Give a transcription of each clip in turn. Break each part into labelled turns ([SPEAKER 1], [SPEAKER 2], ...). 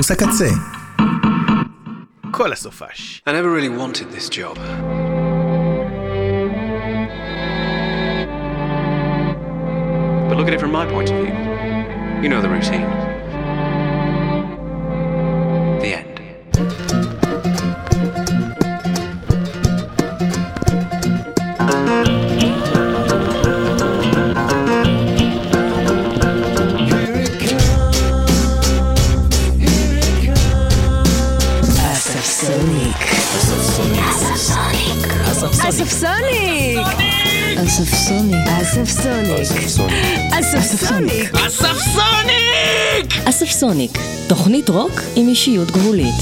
[SPEAKER 1] קמפוס הקצה.
[SPEAKER 2] כל הסופש.
[SPEAKER 3] I never really wanted this job. But look at it from my point of view. You know the routine.
[SPEAKER 4] אספסוניק,
[SPEAKER 5] תוכנית רוק עם אישיות גבולית.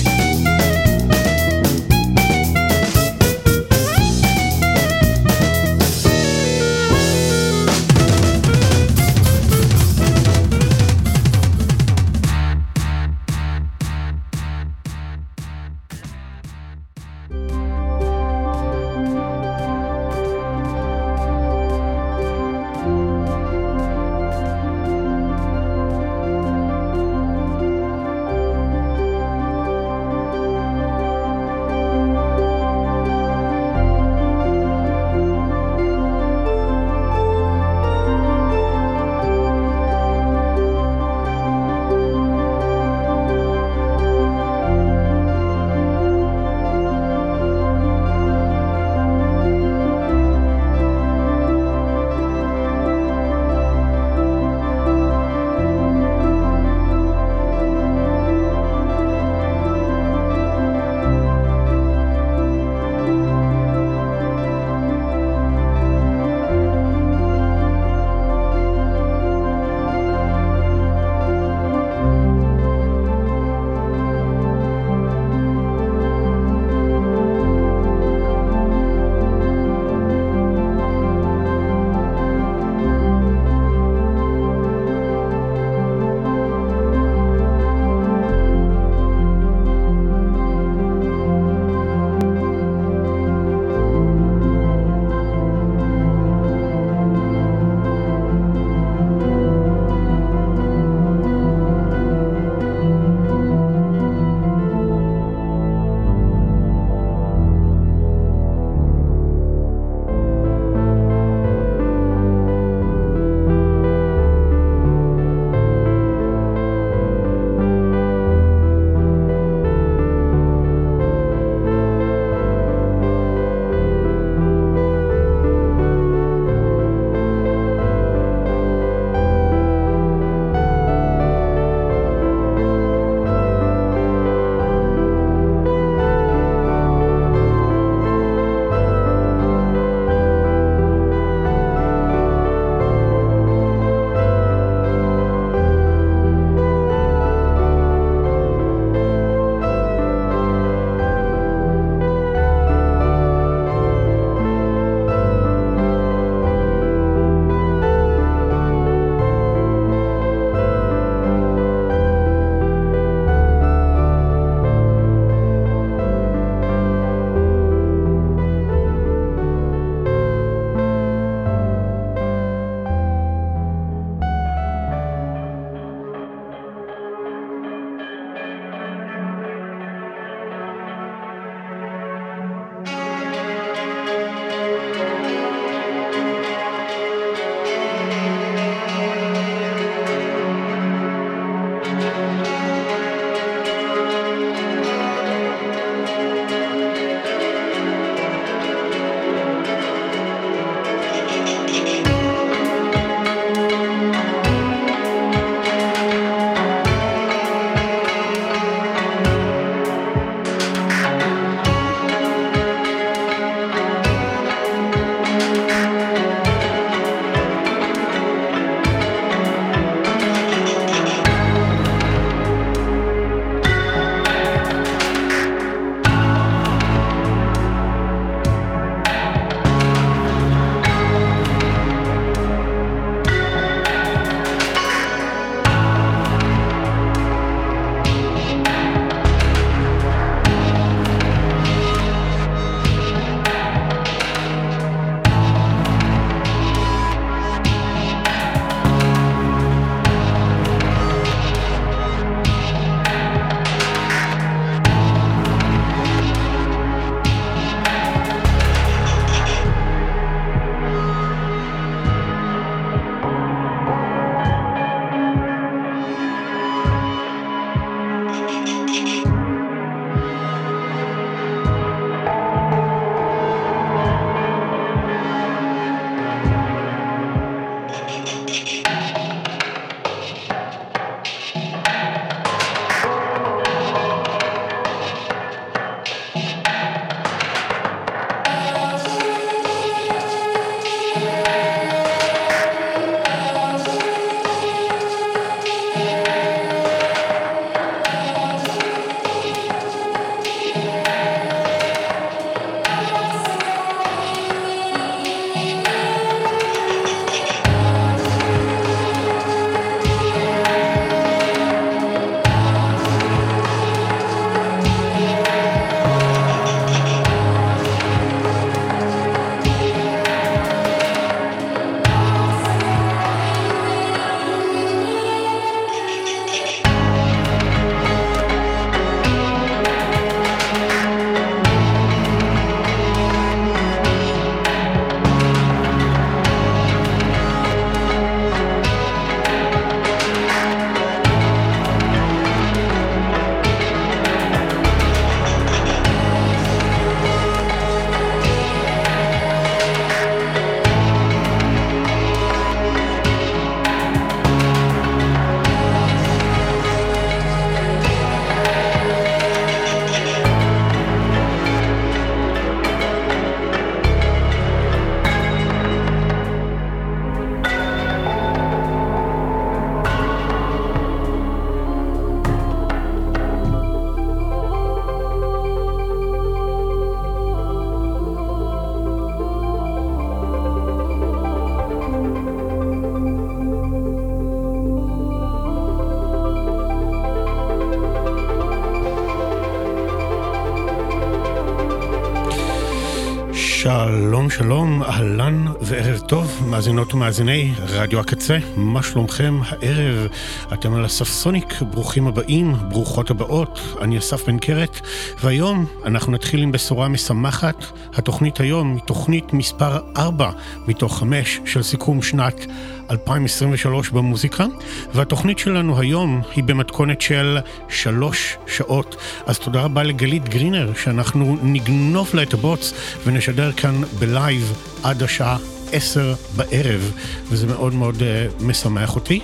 [SPEAKER 1] שלום אהלן וערב טוב, מאזינות ומאזיני רדיו הקצה, מה שלומכם הערב? אתם על הספסוניק, ברוכים הבאים, ברוכות הבאות, אני אסף בן קרת, והיום אנחנו נתחיל עם בשורה משמחת. התוכנית היום היא תוכנית מספר 4 מתוך 5 של סיכום שנת 2023 במוזיקה, והתוכנית שלנו היום היא במתכונת של שלוש שעות. אז תודה רבה לגלית גרינר, שאנחנו נגנוב לה את הבוץ ונשדר כאן בלייב עד השעה עשר בערב, וזה מאוד מאוד uh, משמח אותי.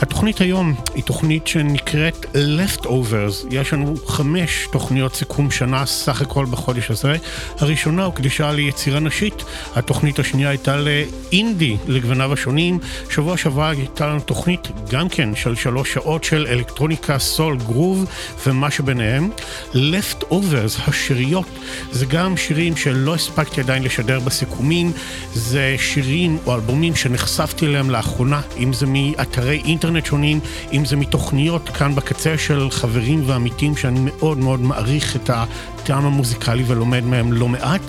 [SPEAKER 1] התוכנית היום היא תוכנית שנקראת Leftovers. יש לנו חמש תוכניות סיכום שנה סך הכל בחודש הזה. הראשונה הוקדשה ליצירה נשית, התוכנית השנייה הייתה לאינדי, לגווניו השונים. שבוע שעבר הייתה לנו תוכנית גם כן של שלוש שעות של אלקטרוניקה, סול, גרוב ומה שביניהם. Leftovers, השirיות, זה גם שירים שלא הספקתי עדיין לשדר בסיכומים, זה שירים או אלבומים שנחשפתי אליהם לאחרונה, אם זה מאתרי אינטרנט. שונים, אם זה מתוכניות כאן בקצה של חברים ועמיתים שאני מאוד מאוד מעריך את הטעם המוזיקלי ולומד מהם לא מעט,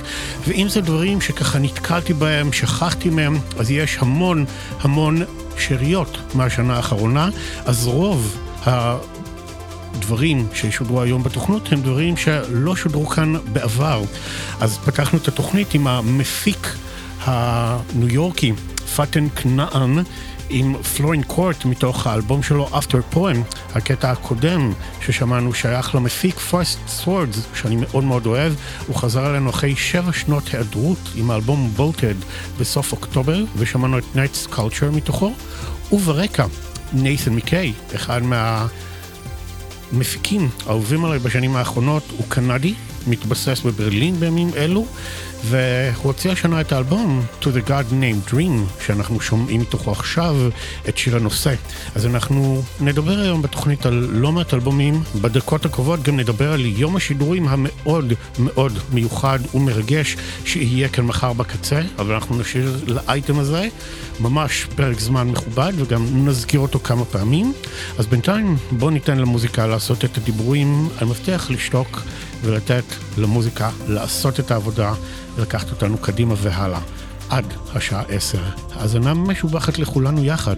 [SPEAKER 1] ואם זה דברים שככה נתקלתי בהם, שכחתי מהם, אז יש המון המון שאריות מהשנה האחרונה, אז רוב ה... דברים שישודרו היום בתוכנות הם דברים שלא שודרו כאן בעבר. אז פתחנו את התוכנית עם המפיק הניו יורקי, פאטן כנען, עם פלורין קורט מתוך האלבום שלו After Poem, הקטע הקודם ששמענו שייך למפיק First Swords, שאני מאוד מאוד אוהב, הוא חזר אלינו אחרי שבע שנות היעדרות עם האלבום Voted בסוף אוקטובר, ושמענו את Night Culture מתוכו, וברקע נייתן מקיי, אחד מהמפיקים האהובים עליי בשנים האחרונות, הוא קנדי, מתבסס בברלין בימים אלו. והוא הוציא השנה את האלבום To the God Named Dream, שאנחנו שומעים מתוכו עכשיו את שיר הנושא. אז אנחנו נדבר היום בתוכנית על לא מעט אלבומים, בדקות הקרובות גם נדבר על יום השידורים המאוד מאוד מיוחד ומרגש שיהיה כאן מחר בקצה, אבל אנחנו נשאיר לאייטם הזה ממש פרק זמן מכובד וגם נזכיר אותו כמה פעמים. אז בינתיים בואו ניתן למוזיקה לעשות את הדיבורים, אני מבטיח לשתוק ולתת למוזיקה לעשות את העבודה. ולקחת אותנו קדימה והלאה, עד השעה עשר. האזנה משובחת לכולנו יחד.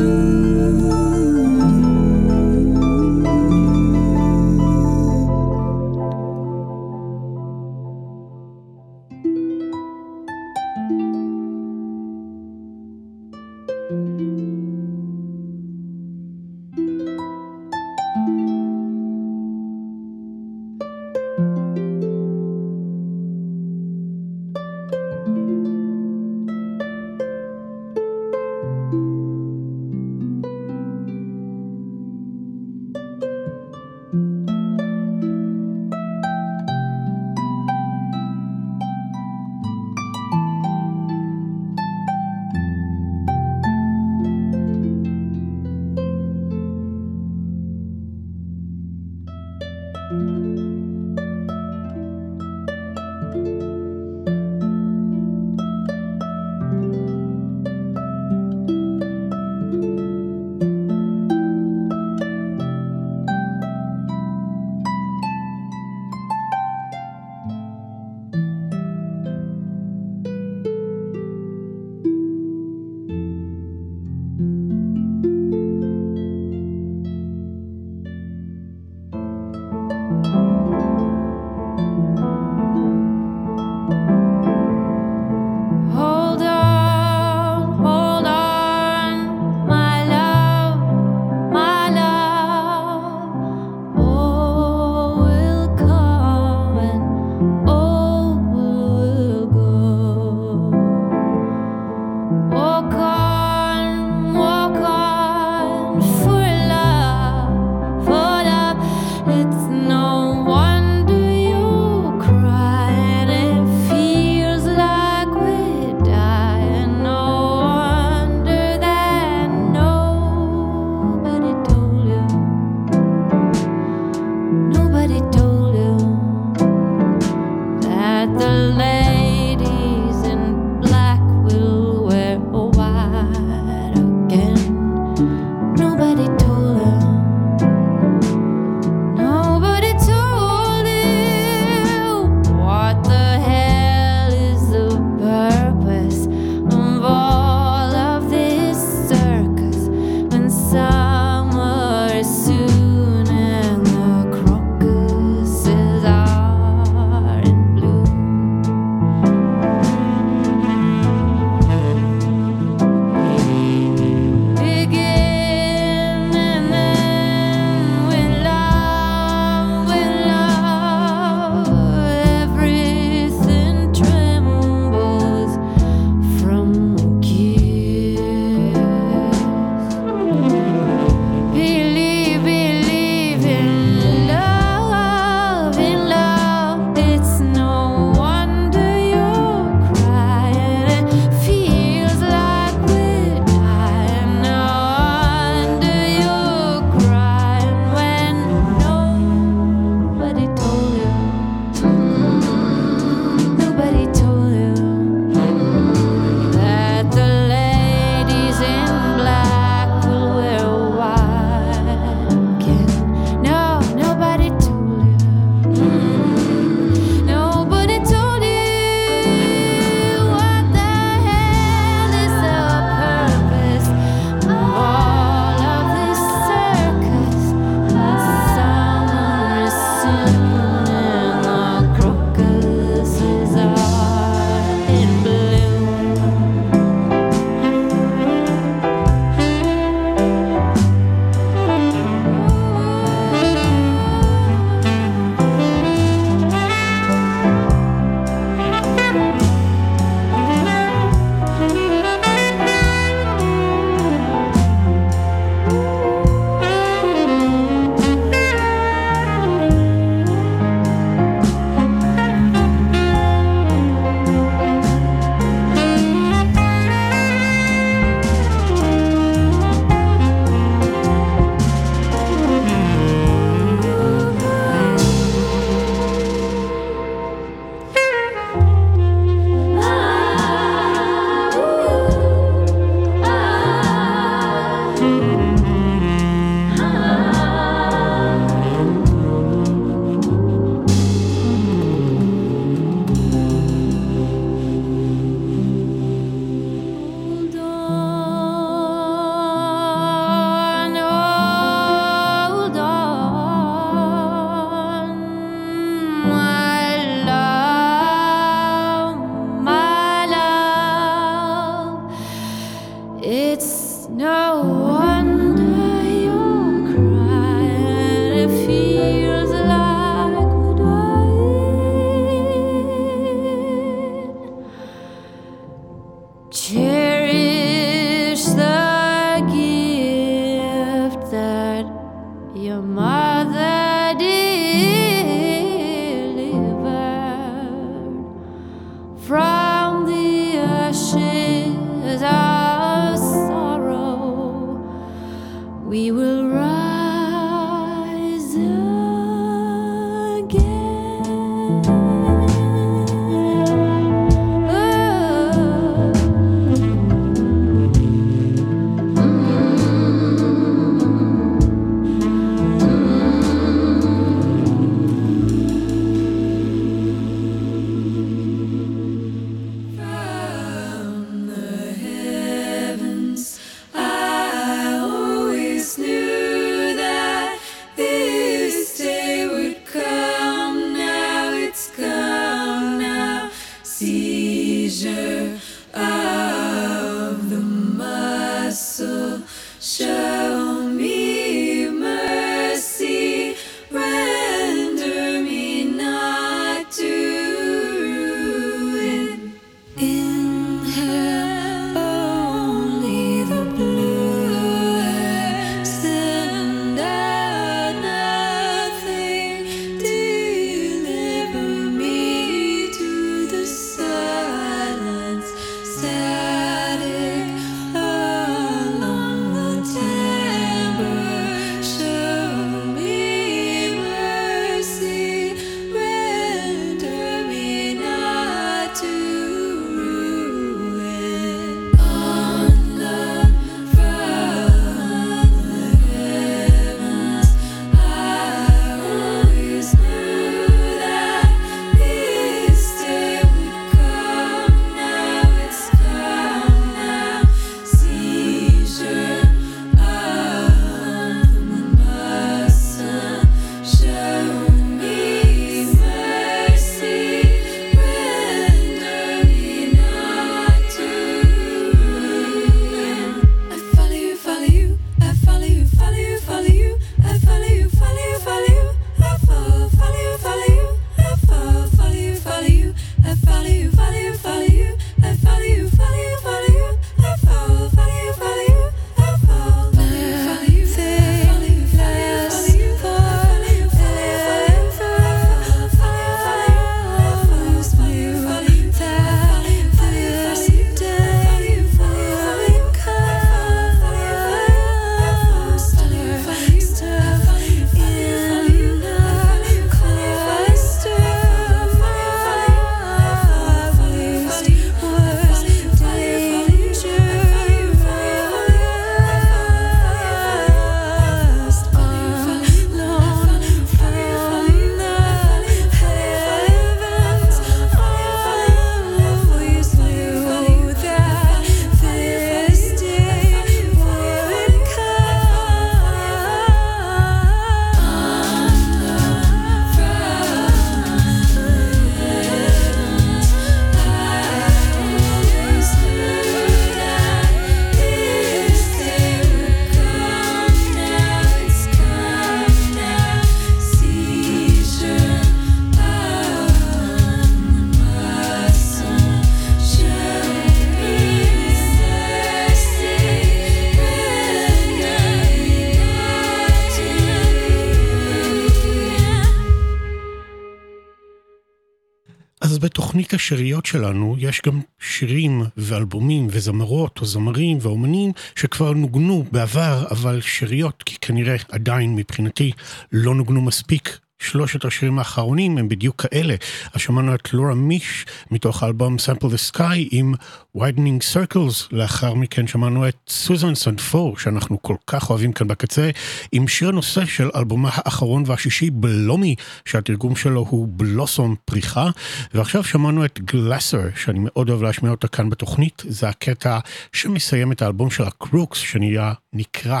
[SPEAKER 1] השאריות שלנו יש גם שירים ואלבומים וזמרות או זמרים ואומנים שכבר נוגנו בעבר, אבל שאריות, כי כנראה עדיין מבחינתי לא נוגנו מספיק שלושת השירים האחרונים הם בדיוק כאלה. אז שמענו את לורה מיש מתוך האלבום Sample the Sky עם Widening Circles, לאחר מכן שמענו את סוזן סנפור, שאנחנו כל כך אוהבים כאן בקצה, עם שיר נושא של אלבומה האחרון והשישי, בלומי, שהתרגום שלו הוא בלוסום פריחה, ועכשיו שמענו את גלאסר, שאני מאוד אוהב להשמיע אותה כאן בתוכנית, זה הקטע שמסיים את האלבום של הקרוקס, שנהיה נקרא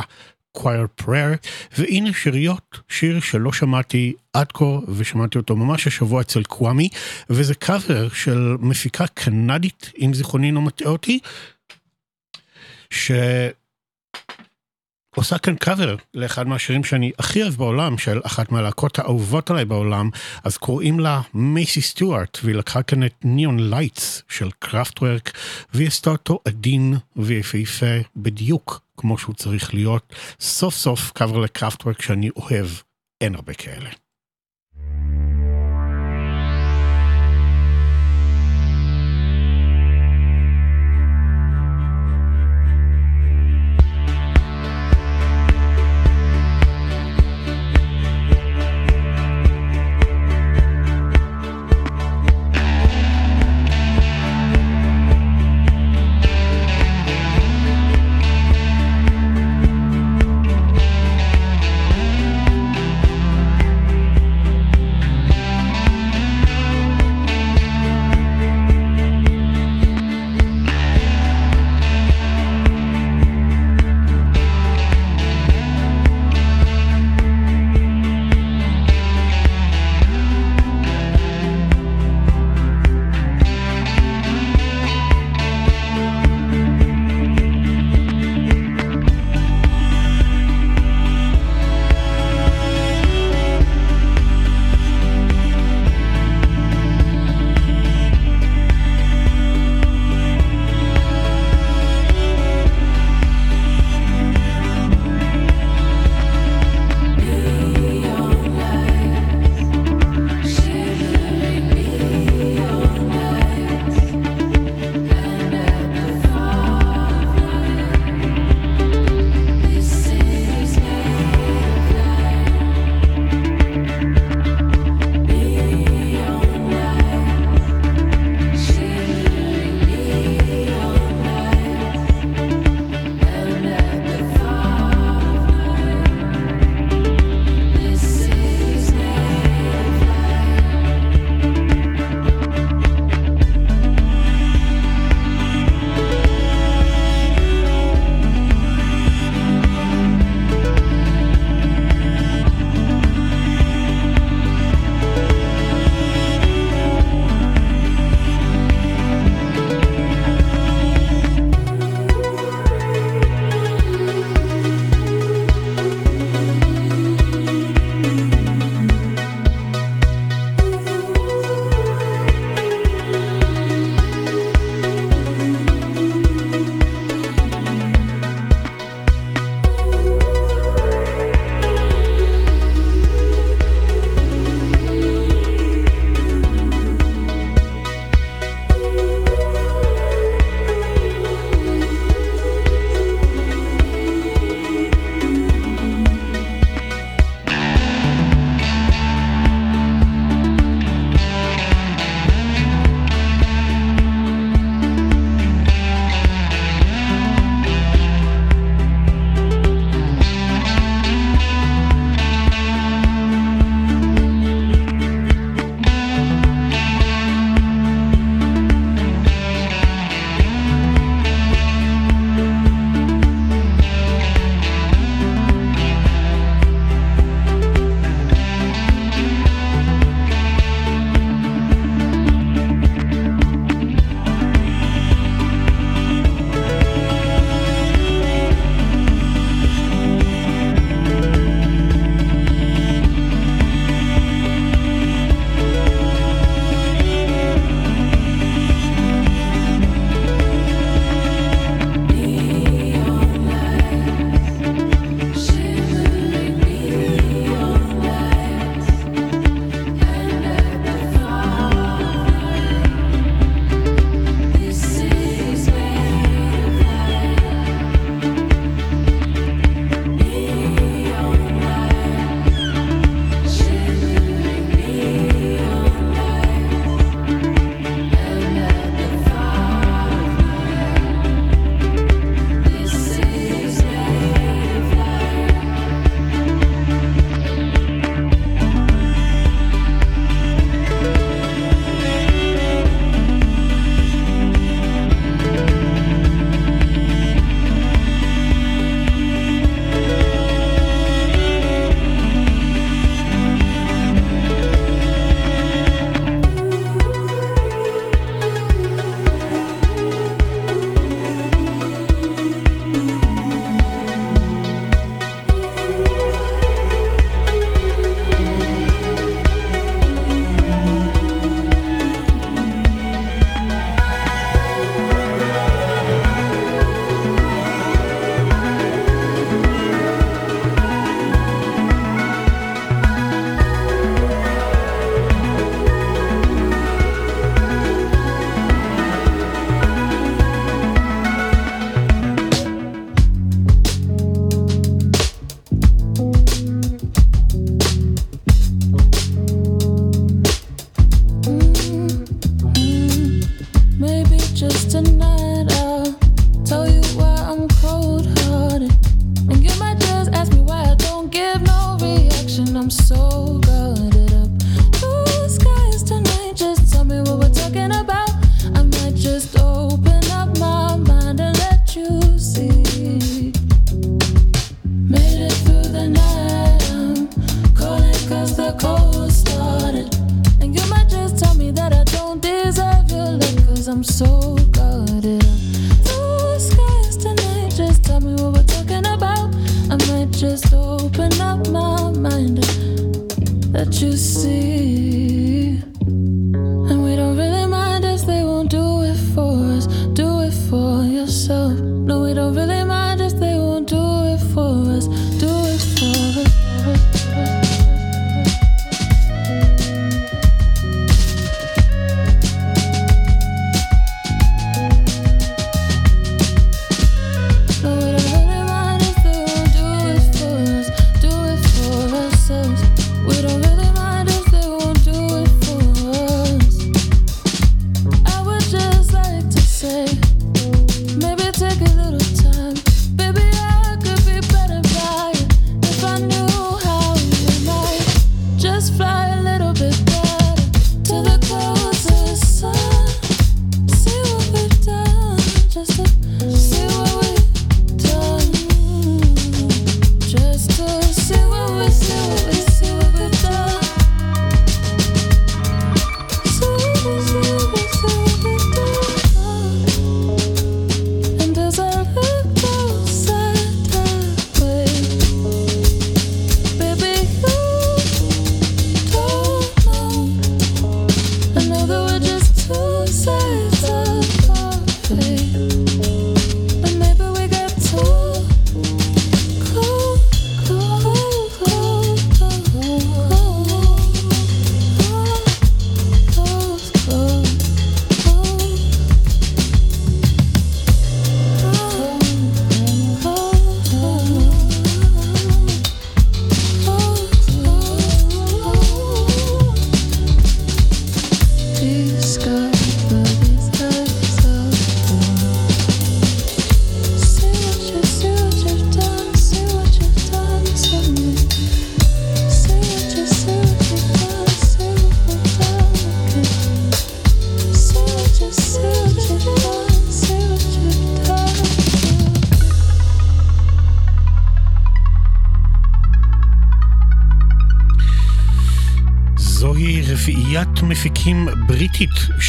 [SPEAKER 1] Choir Prayer, והנה שיריות, שיר שלא שמעתי עד כה, ושמעתי אותו ממש השבוע אצל קוואמי, וזה קאבר של מפיקה קנדית, אם זיכרוני לא מטעה אותי, שעושה כאן קאבר לאחד מהשירים שאני הכי אוהב בעולם, של אחת מהלהקות האהובות עליי בעולם, אז קוראים לה מייסי סטוארט, והיא לקחה כאן את Neon Lights של קראפטוורק, והיא עשתה אותו עדין ויפהפה בדיוק כמו שהוא צריך להיות. סוף סוף קאבר לקראפטוורק שאני אוהב, אין הרבה כאלה.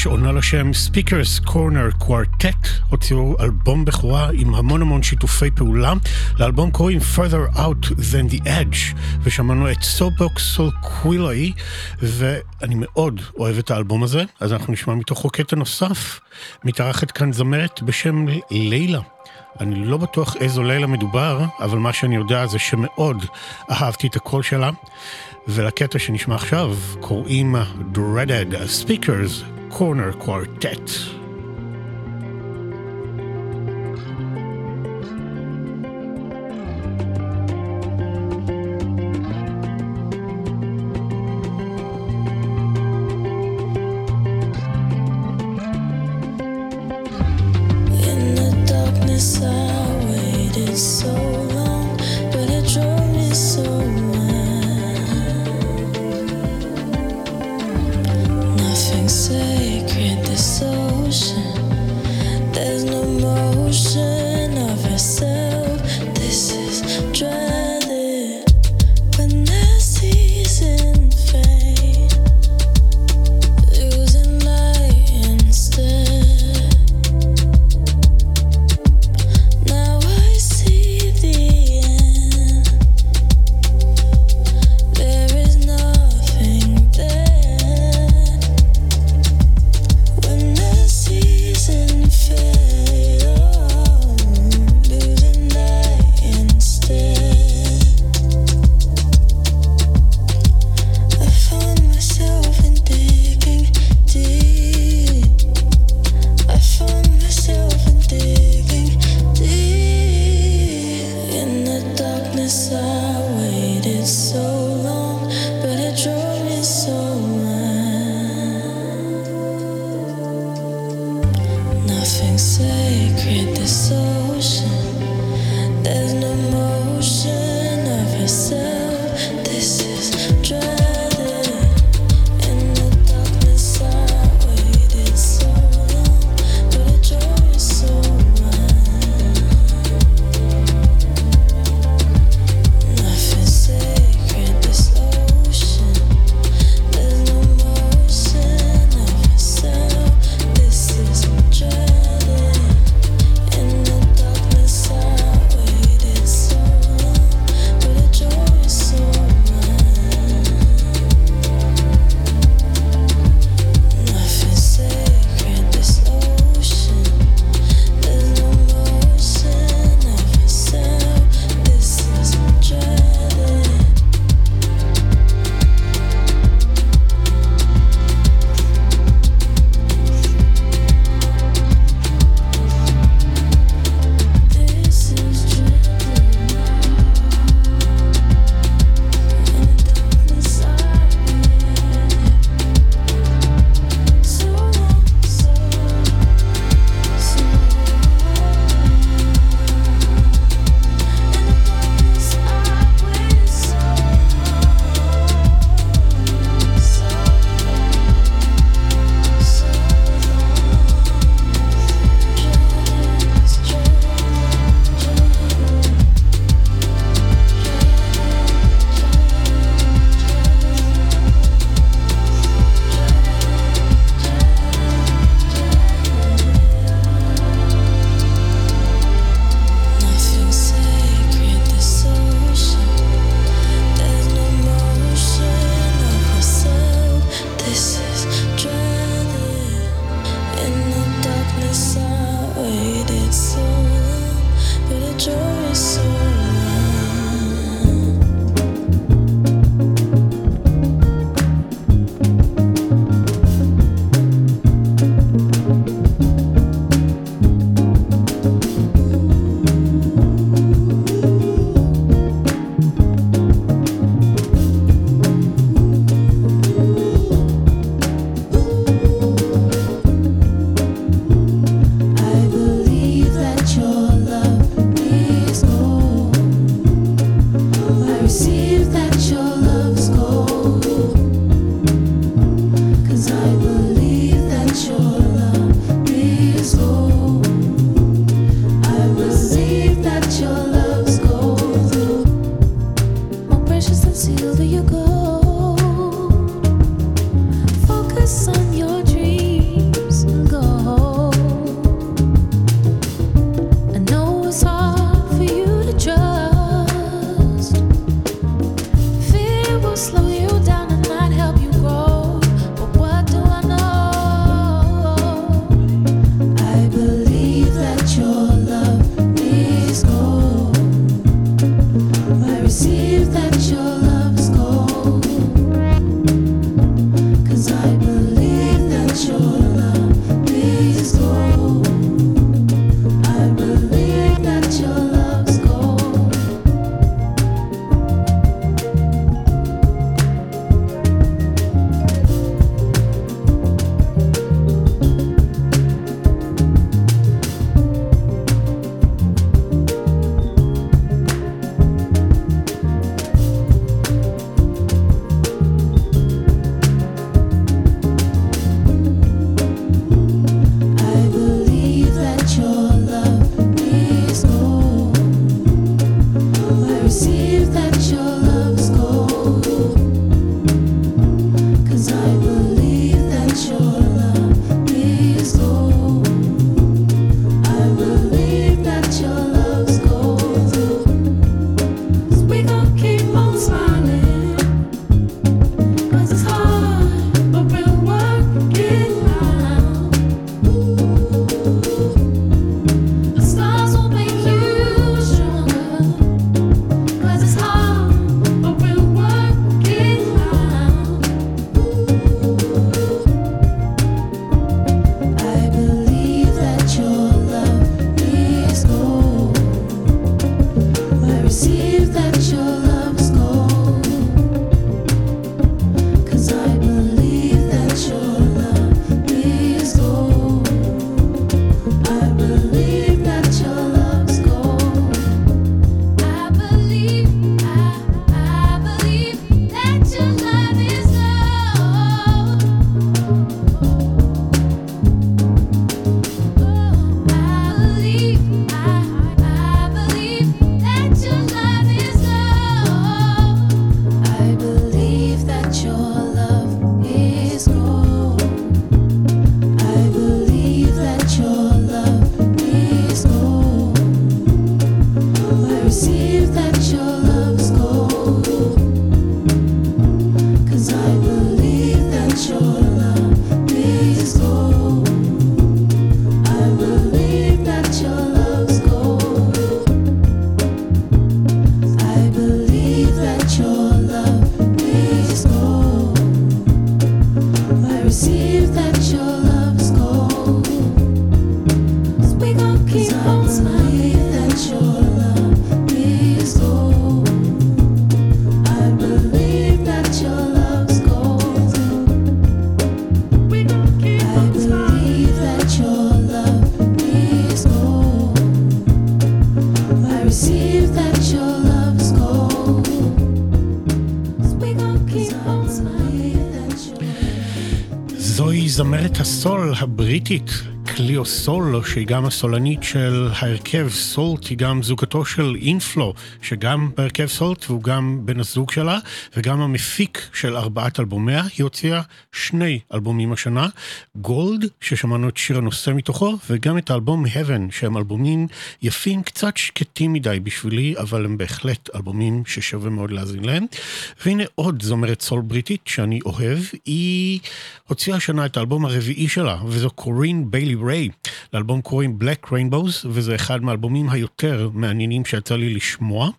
[SPEAKER 6] שעונה לשם Speakers Corner Quartet, הוציאו אלבום בכורה עם המון המון שיתופי פעולה. לאלבום קוראים Further Out Than The Edge, ושמענו את סובוק סולקווילאי, ואני מאוד אוהב את האלבום הזה, אז אנחנו נשמע מתוכו קטע נוסף. מתארחת כאן זמרת בשם לילה. אני לא בטוח איזו לילה מדובר, אבל מה שאני יודע זה שמאוד אהבתי את הקול שלה. ולקטע שנשמע עכשיו קוראים Dreaded Speakers Corner Quartet.
[SPEAKER 1] הסול הבריטית, קליו סול, שהיא גם הסולנית של ההרכב סולט, היא גם זוגתו של אינפלו, שגם בהרכב סולט והוא גם בן הזוג שלה, וגם המפיק של ארבעת אלבומיה. היא הוציאה שני אלבומים השנה, גולד, ששמענו את שיר הנושא מתוכו, וגם את האלבום Heaven, שהם אלבומים יפים, קצת שקטים מדי בשבילי, אבל הם בהחלט אלבומים ששווה מאוד להאזין להם. והנה עוד זמרת סול בריטית שאני אוהב, היא הוציאה השנה את האלבום הרביעי שלה, וזו קורין ביילי ריי. לאלבום קוראים Black Rainbows, וזה אחד מהאלבומים היותר מעניינים שיצא לי לשמוע.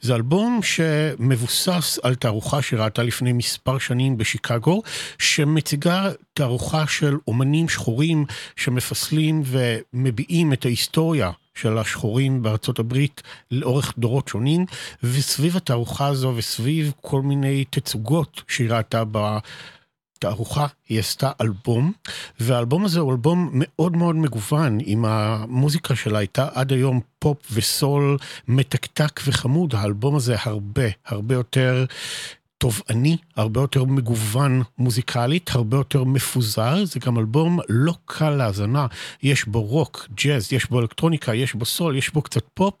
[SPEAKER 1] זה אלבום שמבוסס על תערוכה שראתה לפני מספר שנים בשיקגו, שמציגה תערוכה של אומנים שחורים שמפסלים ומביעים את ההיסטוריה של השחורים בארצות הברית לאורך דורות שונים, וסביב התערוכה הזו וסביב כל מיני תצוגות שהיא ראתה ב... תערוכה, היא עשתה אלבום, והאלבום הזה הוא אלבום מאוד מאוד מגוון, עם המוזיקה שלה הייתה עד היום פופ וסול מתקתק וחמוד, האלבום הזה הרבה הרבה יותר תובעני, הרבה יותר מגוון מוזיקלית, הרבה יותר מפוזר, זה גם אלבום לא קל להאזנה, יש בו רוק, ג'אז, יש בו אלקטרוניקה, יש בו סול, יש בו קצת פופ,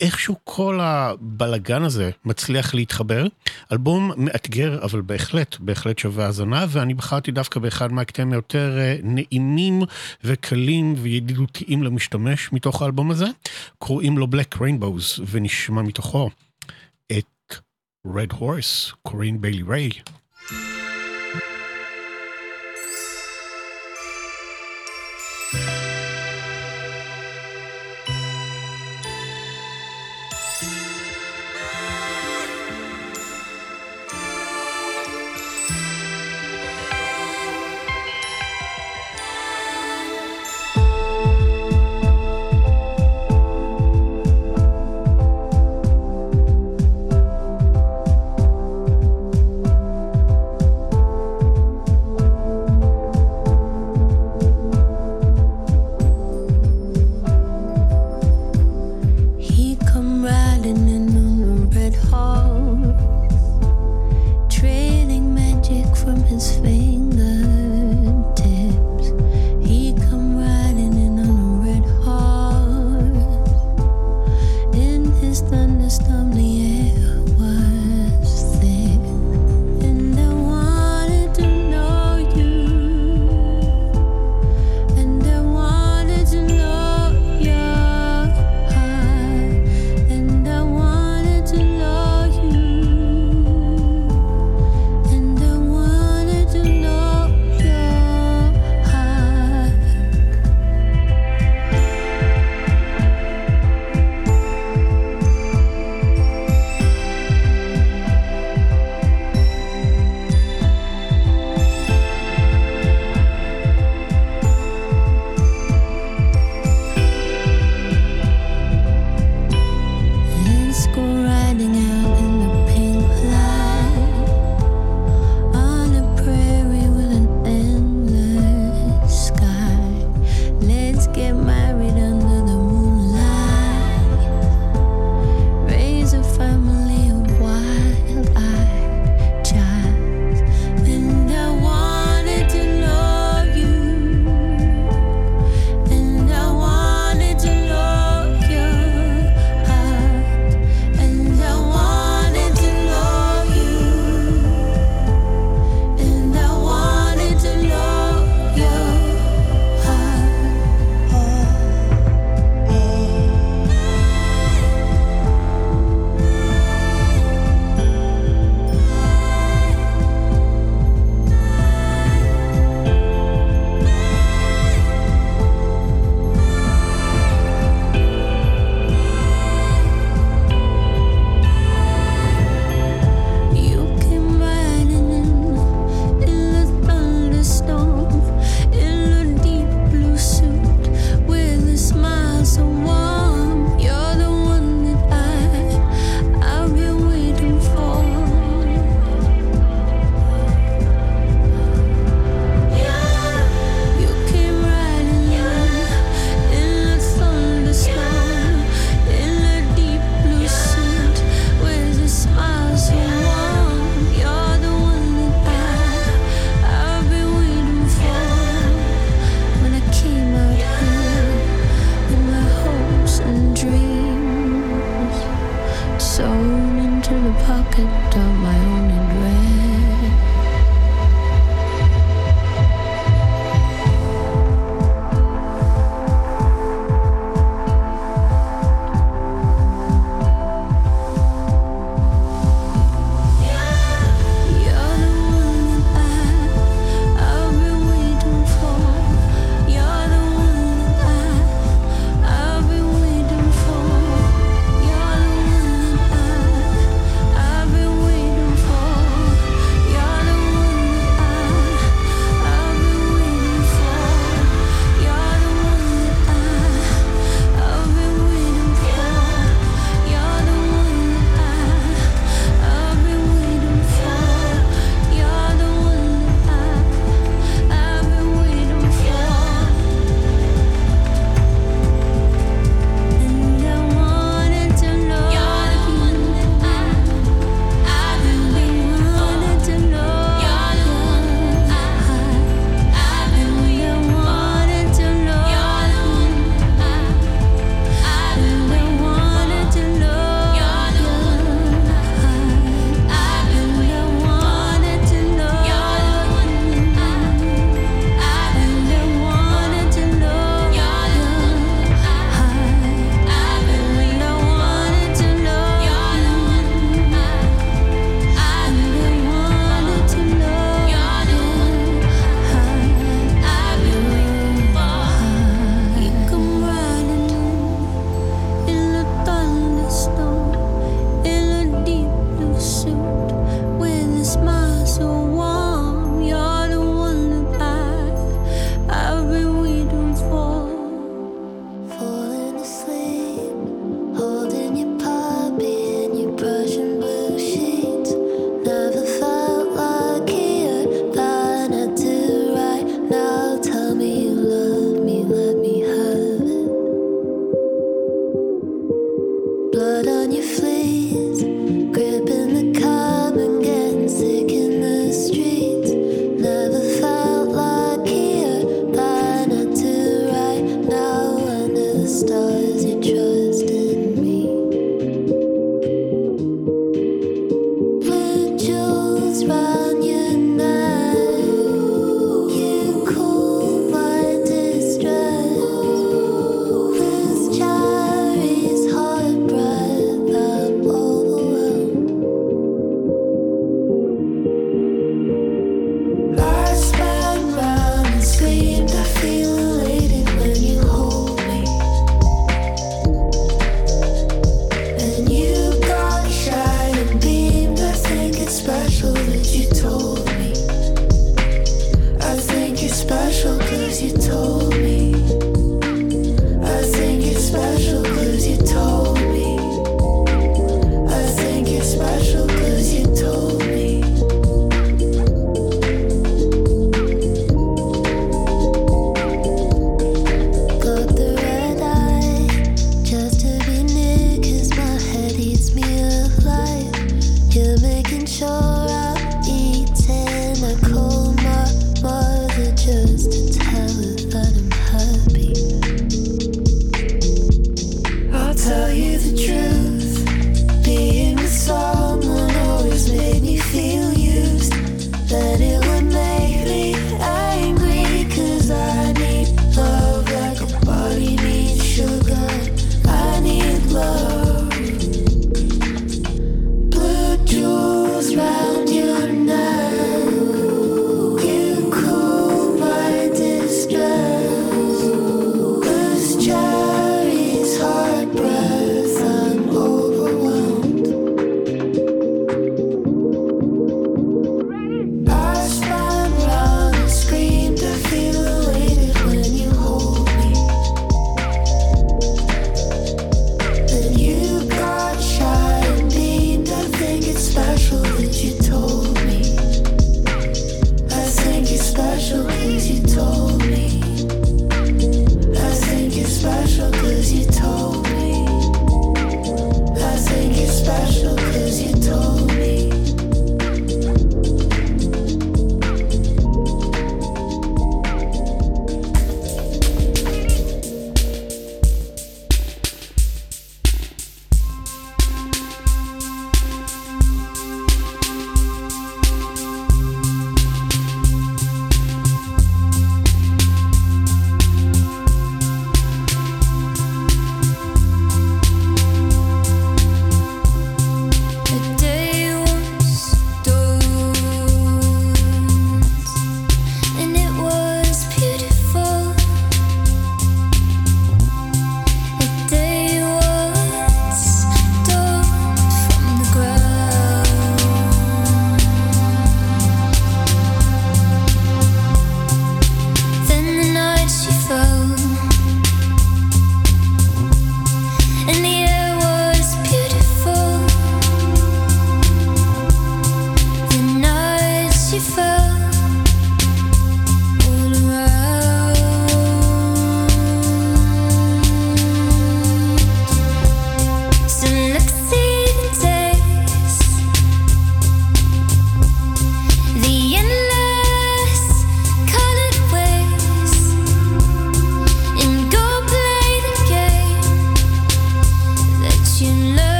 [SPEAKER 1] איכשהו כל הבלגן הזה מצליח להתחבר. אלבום מאתגר, אבל בהחלט, בהחלט שווה האזנה, ואני בחרתי דווקא באחד מהקטעים היותר אה, נעימים וקלים וידידותיים למשתמש מתוך האלבום הזה, קוראים לו Black Rainbows, ונשמע מתוכו Red Horse, קורין ביילי ריי.
[SPEAKER 2] blood on your
[SPEAKER 7] face.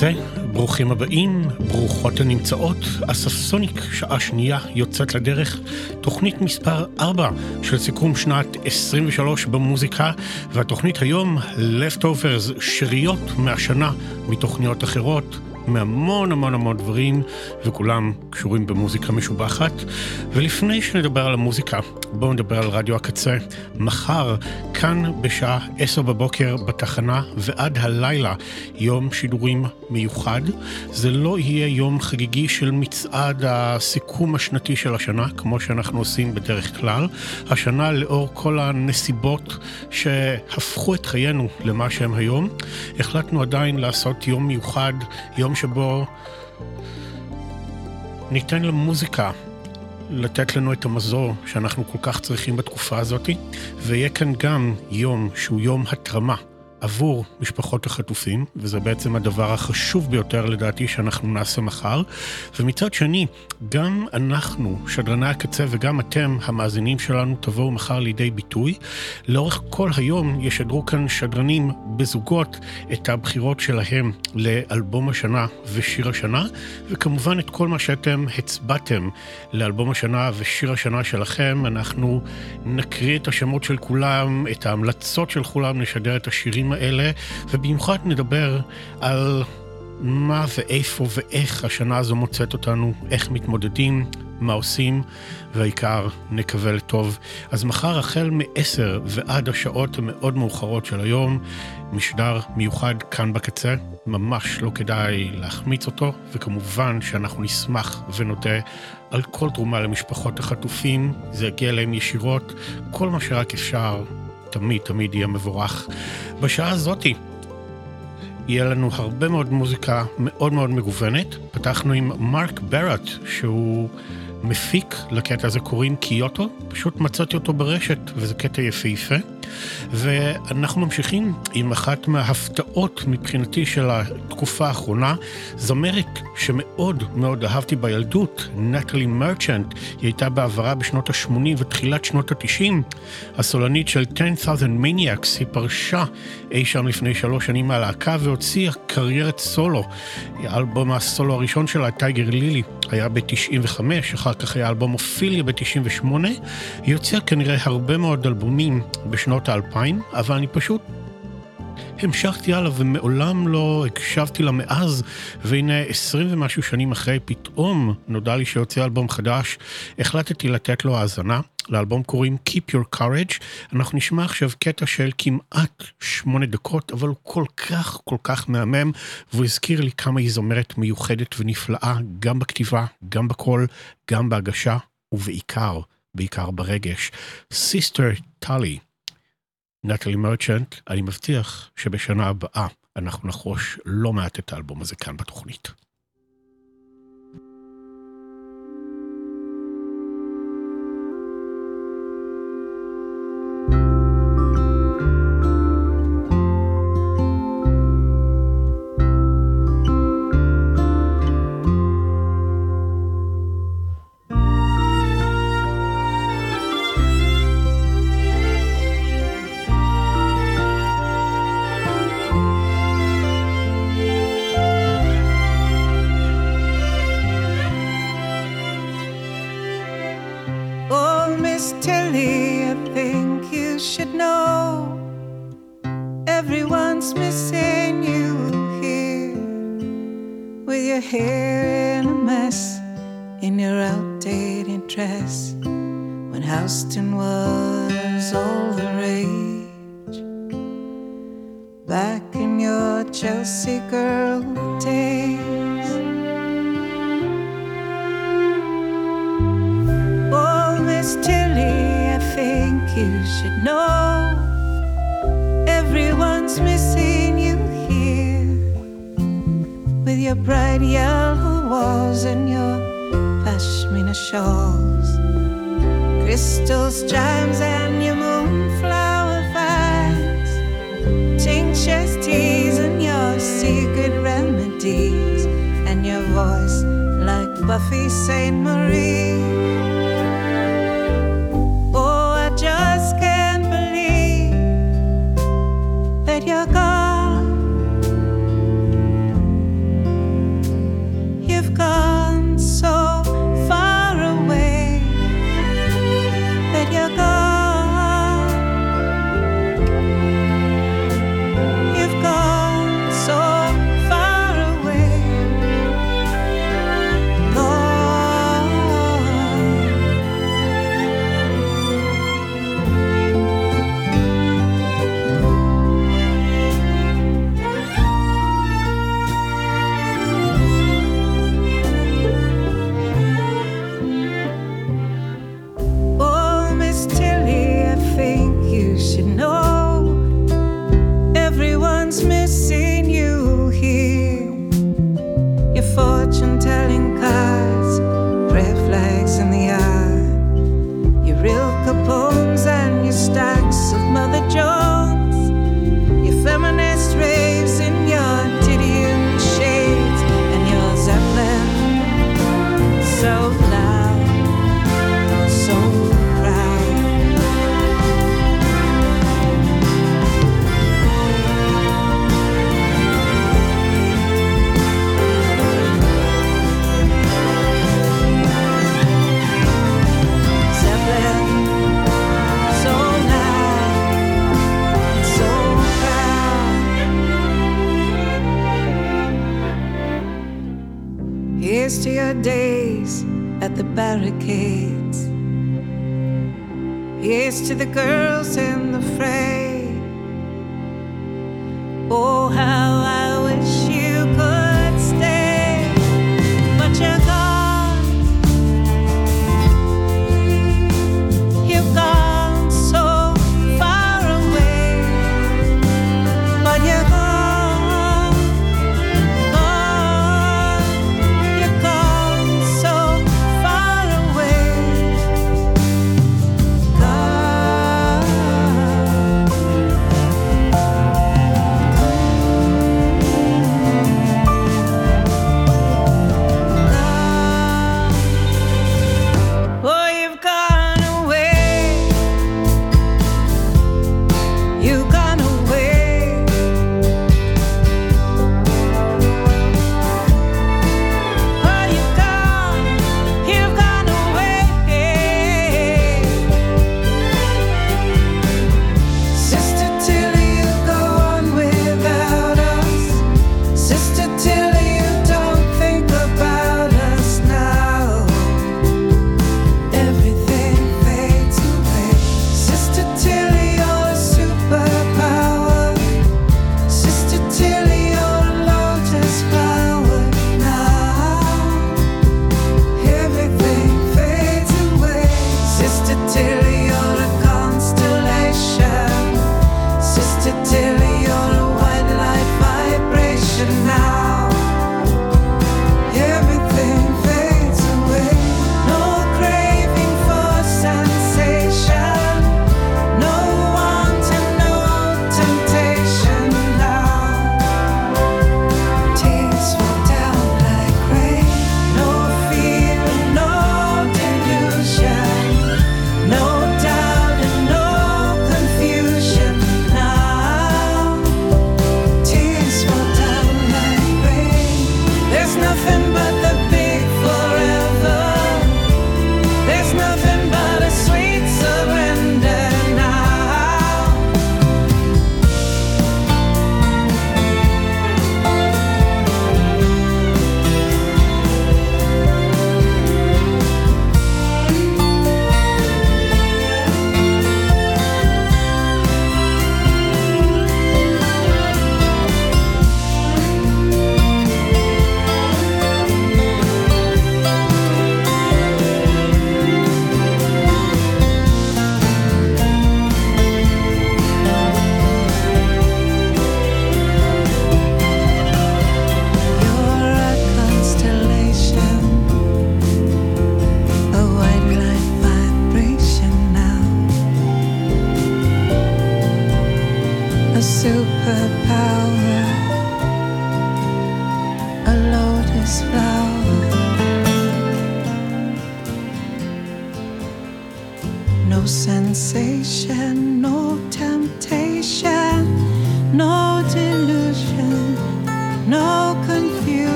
[SPEAKER 8] הקצה,
[SPEAKER 1] ברוכים הבאים, ברוכות הנמצאות. אסף סוניק, שעה שנייה, יוצאת לדרך. תוכנית מספר 4 של סיכום שנת 23 במוזיקה, והתוכנית היום, Leftovers, שאריות מהשנה מתוכניות אחרות. מהמון המון המון דברים, וכולם קשורים במוזיקה משובחת. ולפני שנדבר על המוזיקה, בואו נדבר על רדיו הקצה. מחר, כאן בשעה עשר בבוקר בתחנה ועד הלילה, יום שידורים מיוחד. זה לא יהיה יום חגיגי של מצעד הסיכום השנתי של השנה, כמו שאנחנו עושים בדרך כלל. השנה, לאור כל הנסיבות שהפכו את חיינו למה שהם היום, החלטנו עדיין לעשות יום מיוחד, יום שבו ניתן למוזיקה לתת לנו את המזור שאנחנו כל כך צריכים בתקופה הזאת, ויהיה כאן גם יום שהוא יום התרמה עבור משפחות החטופים, וזה בעצם הדבר החשוב ביותר לדעתי שאנחנו נעשה מחר. ומצד שני, גם אנחנו, שדרני הקצה, וגם אתם, המאזינים שלנו, תבואו מחר לידי ביטוי. לאורך כל היום ישדרו כאן שדרנים בזוגות את הבחירות שלהם לאלבום השנה ושיר השנה, וכמובן את כל מה שאתם הצבעתם לאלבום השנה ושיר השנה שלכם. אנחנו נקריא את השמות של כולם, את ההמלצות של כולם, נשדר את השירים האלה, ובמיוחד נדבר על מה ואיפה ואיך השנה הזו מוצאת אותנו, איך מתמודדים, מה עושים, והעיקר, נקווה לטוב. אז מחר החל מ-10 ועד השעות המאוד מאוחרות של היום, משדר מיוחד כאן בקצה, ממש לא כדאי להחמיץ אותו, וכמובן שאנחנו נשמח ונודה על כל תרומה למשפחות החטופים, זה יגיע אליהם ישירות, כל מה שרק אפשר, תמיד תמיד יהיה מבורך. בשעה הזאתי, יהיה לנו הרבה מאוד מוזיקה מאוד מאוד מגוונת. פתחנו עם מרק בראט, שהוא מפיק לקטע הזה, קוראים קיוטו. פשוט מצאתי אותו ברשת, וזה קטע יפהפה. ואנחנו ממשיכים עם אחת מההפתעות מבחינתי של התקופה האחרונה, זמרת שמאוד מאוד אהבתי בילדות, נטלי מרצ'נט, היא הייתה בעברה בשנות ה-80 ותחילת שנות ה-90, הסולנית של 10,000 Maniacs, היא פרשה אי שם לפני שלוש שנים מהלהקה והוציאה קריירת סולו. האלבום הסולו הראשון שלה, טייגר לילי, היה ב-95, אחר כך היה אלבום אופיליה ב-98. היא הוציאה כנראה הרבה מאוד אלבומים בשנות האלפיים, אבל אני פשוט המשכתי הלאה ומעולם לא הקשבתי לה מאז, והנה עשרים ומשהו שנים אחרי, פתאום נודע לי שהוציאה אלבום חדש, החלטתי לתת לו האזנה. לאלבום קוראים Keep Your Courage. אנחנו נשמע עכשיו קטע של כמעט שמונה דקות, אבל הוא כל כך כל כך מהמם, והוא הזכיר לי כמה היא זמרת מיוחדת ונפלאה, גם בכתיבה, גם בקול, גם בהגשה, ובעיקר, בעיקר ברגש. סיסטר טלי. נטלי מרצ'נט, אני מבטיח שבשנה הבאה אנחנו נחרוש לא מעט את האלבום הזה כאן בתוכנית.
[SPEAKER 9] Know everyone's missing you here with your hair in a mess in your outdated dress when Houston was all the rage back in your Chelsea girl days. Oh, you should know. Everyone's missing you here. With your bright yellow walls and your pashmina shawls, crystals, chimes, and your moonflower vines, tinctures, teas, and your secret remedies, and your voice like Buffy Saint Marie. your To your days at the barricades. Here's to the girls in the fray. Oh, how I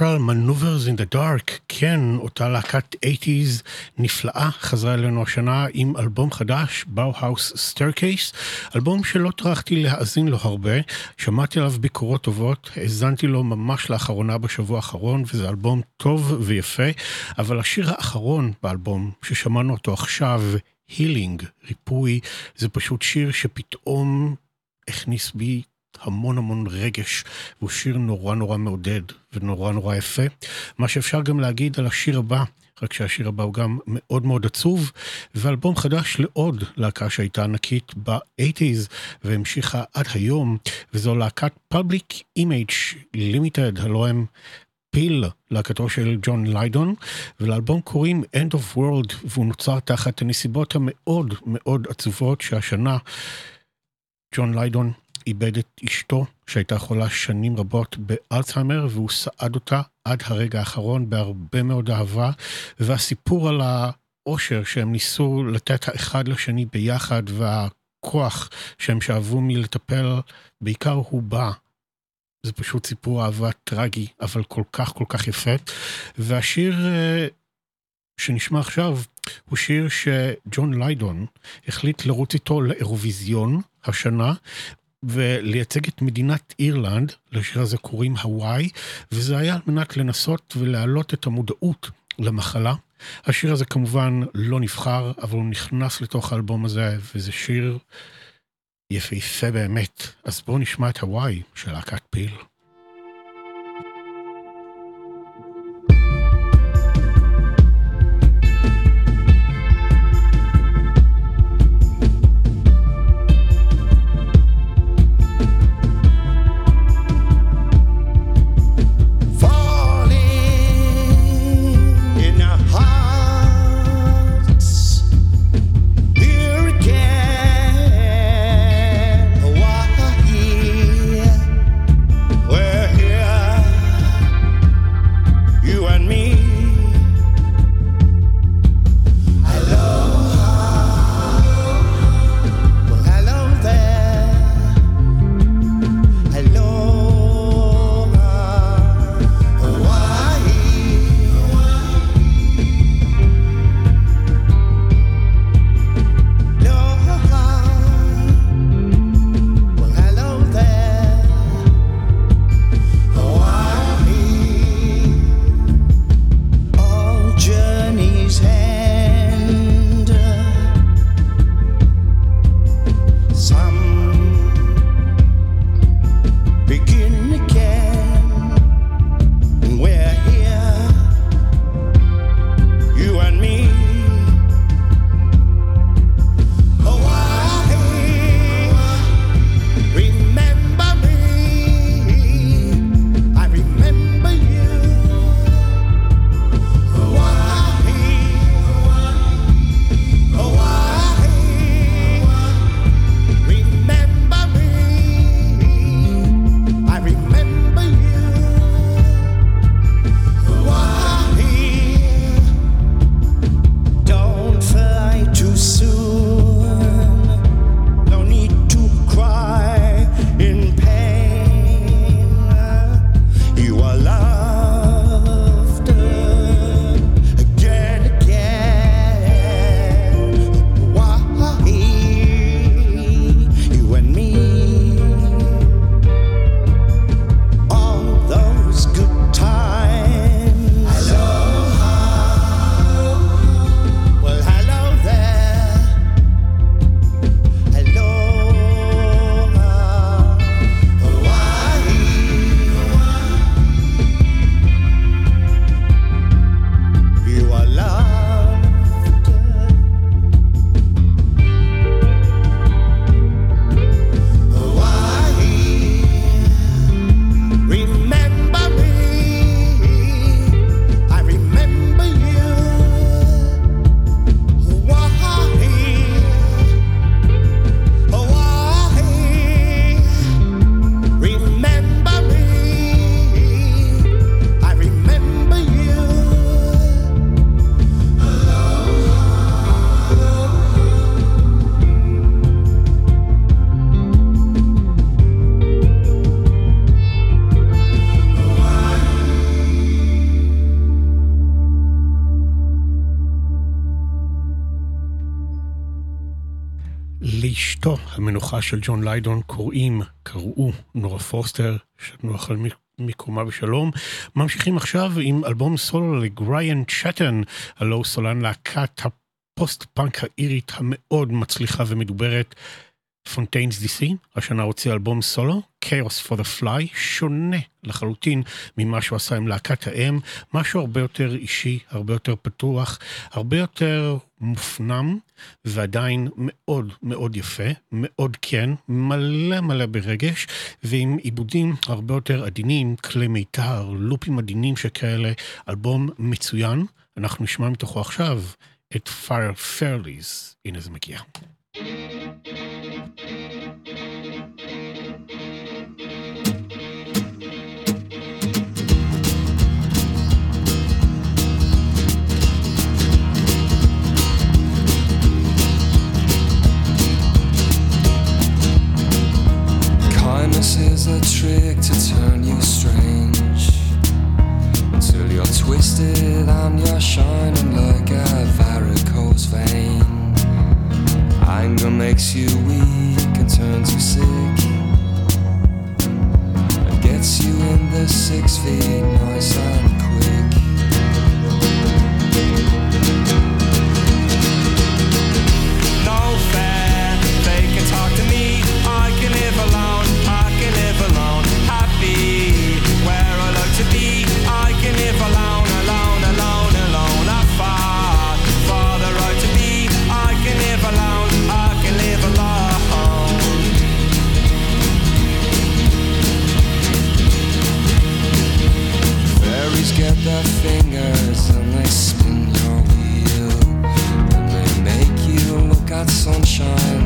[SPEAKER 10] שנקרא Manovers in the
[SPEAKER 1] Dark, כן, אותה להקת 80's נפלאה חזרה אלינו השנה עם אלבום חדש, Bauhaus Staircase, אלבום שלא טרחתי להאזין לו הרבה, שמעתי עליו ביקורות טובות, האזנתי לו ממש לאחרונה בשבוע האחרון, וזה אלבום טוב ויפה, אבל השיר האחרון באלבום, ששמענו אותו עכשיו, הילינג, ריפוי, זה פשוט שיר שפתאום הכניס בי
[SPEAKER 11] המון המון רגש, והוא שיר נורא נורא מעודד ונורא נורא יפה. מה שאפשר גם להגיד על השיר הבא, רק שהשיר הבא הוא גם מאוד מאוד עצוב, ואלבום חדש לעוד להקה שהייתה ענקית ב-80's והמשיכה עד היום, וזו להקת Public Image Limited, הלוא הם פיל, להקתו של ג'ון ליידון, ולאלבום קוראים End of World, והוא נוצר תחת הנסיבות המאוד מאוד עצובות שהשנה ג'ון ליידון איבד את אשתו, שהייתה חולה שנים רבות באלצהיימר, והוא סעד אותה עד הרגע האחרון בהרבה מאוד אהבה, והסיפור על האושר שהם ניסו לתת האחד לשני ביחד, והכוח שהם שאבו מלטפל, בעיקר הוא בא. זה פשוט סיפור אהבה טרגי, אבל כל כך כל כך יפה. והשיר אה, שנשמע עכשיו הוא שיר שג'ון ליידון החליט לרוץ איתו לאירוויזיון השנה, ולייצג את מדינת אירלנד, לשיר הזה קוראים הוואי, וזה היה על מנת לנסות ולהעלות את המודעות למחלה. השיר הזה כמובן לא נבחר, אבל הוא נכנס לתוך האלבום הזה, וזה שיר יפהפה באמת. אז בואו נשמע את הוואי של להקת פיל. המנוחה של ג'ון ליידון קוראים, קראו נורה פוסטר, שתנוח על מיקומה בשלום. ממשיכים עכשיו עם אלבום סולו לגריאן צ'טן, הלוא סולן להקת הפוסט-פאנק האירית המאוד מצליחה ומדוברת
[SPEAKER 1] פונטיינס DC, השנה הוציא אלבום סולו, Chaos for the Fly, שונה לחלוטין ממה שהוא עשה עם להקת האם, משהו הרבה יותר אישי, הרבה יותר פתוח, הרבה יותר מופנם, ועדיין מאוד מאוד יפה, מאוד כן, מלא מלא ברגש, ועם עיבודים הרבה יותר עדינים, כלי מיתר, לופים עדינים שכאלה, אלבום מצוין, אנחנו נשמע מתוכו עכשיו את Fire Fairlies, הנה זה מגיע.
[SPEAKER 12] This is a trick to turn you strange until you're twisted and you're shining like a varicose vein. Anger makes you weak and turns you sick. It gets you in the six feet noise. get their fingers and they spin your wheel and they make you look at sunshine.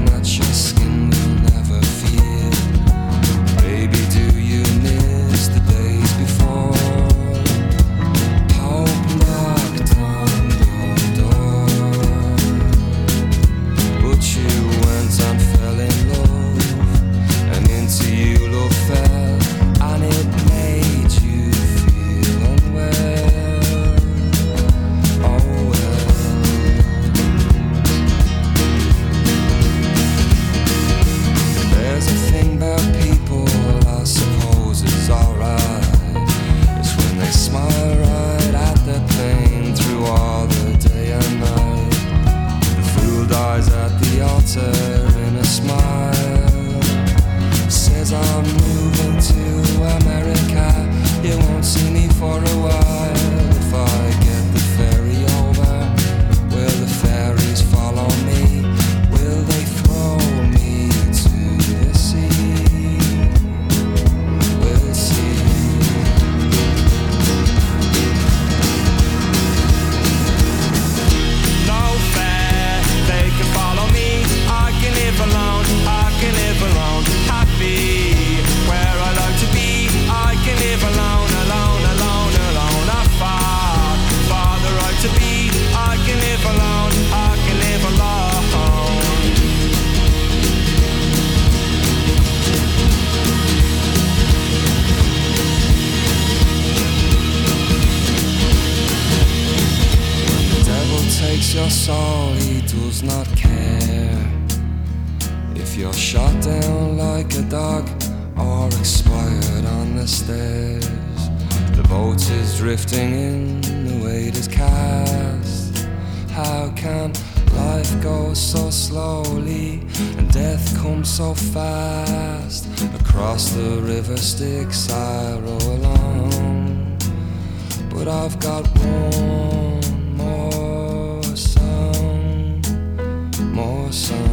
[SPEAKER 1] sun.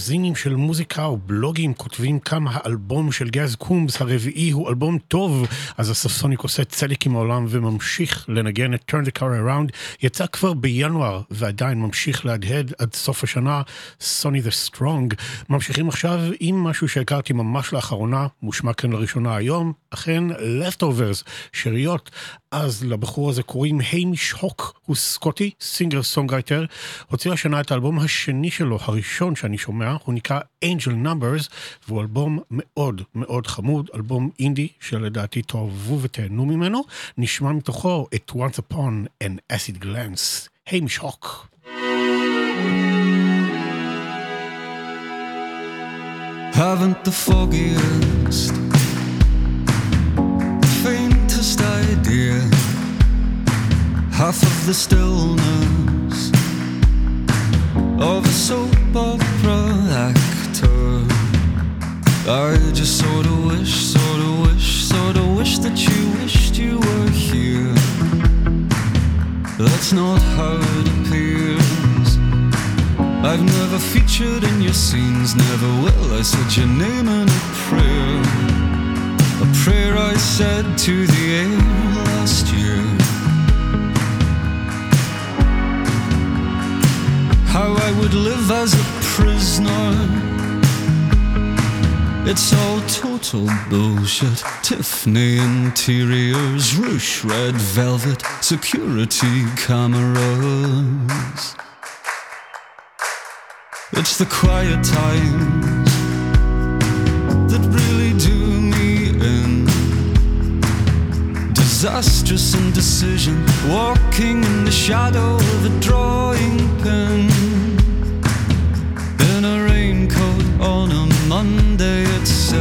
[SPEAKER 1] מגזינים של מוזיקה או בלוגים כותבים כמה האלבום של גז קומס הרביעי הוא אלבום טוב, אז אספסוניק עושה צדק עם העולם וממשיך לנגן את Turn the Car Around. יצא כבר בינואר ועדיין ממשיך להדהד עד סוף השנה, Sonny the Strong. ממשיכים עכשיו עם משהו שהכרתי ממש לאחרונה, מושמע כאן לראשונה היום, אכן Leftovers, שאריות. אז לבחור הזה קוראים היימיש הוק, הוא סקוטי, singer songwriter, הוציא השנה את האלבום השני שלו, הראשון שאני שומע, הוא נקרא Angel Numbers, והוא אלבום מאוד מאוד חמוד, אלבום אינדי שלדעתי תאהבו ותהנו ממנו, נשמע מתוכו את Once Upon an Acid Glance, היימיש הוק.
[SPEAKER 13] Haven't the foggiest, faintest idea, half of the stillness of a soap opera actor. I just sort of wish, sort of wish, sort of wish that you wished you were here. That's not how it appears. I've never featured in your scenes, never will. I said your name in a prayer. A prayer I said to the air last year. How I would live as a prisoner. It's all total bullshit. Tiffany interiors, ruche red velvet, security cameras. It's the quiet times that really do me in. Disastrous indecision, walking in the shadow of a drawing pen.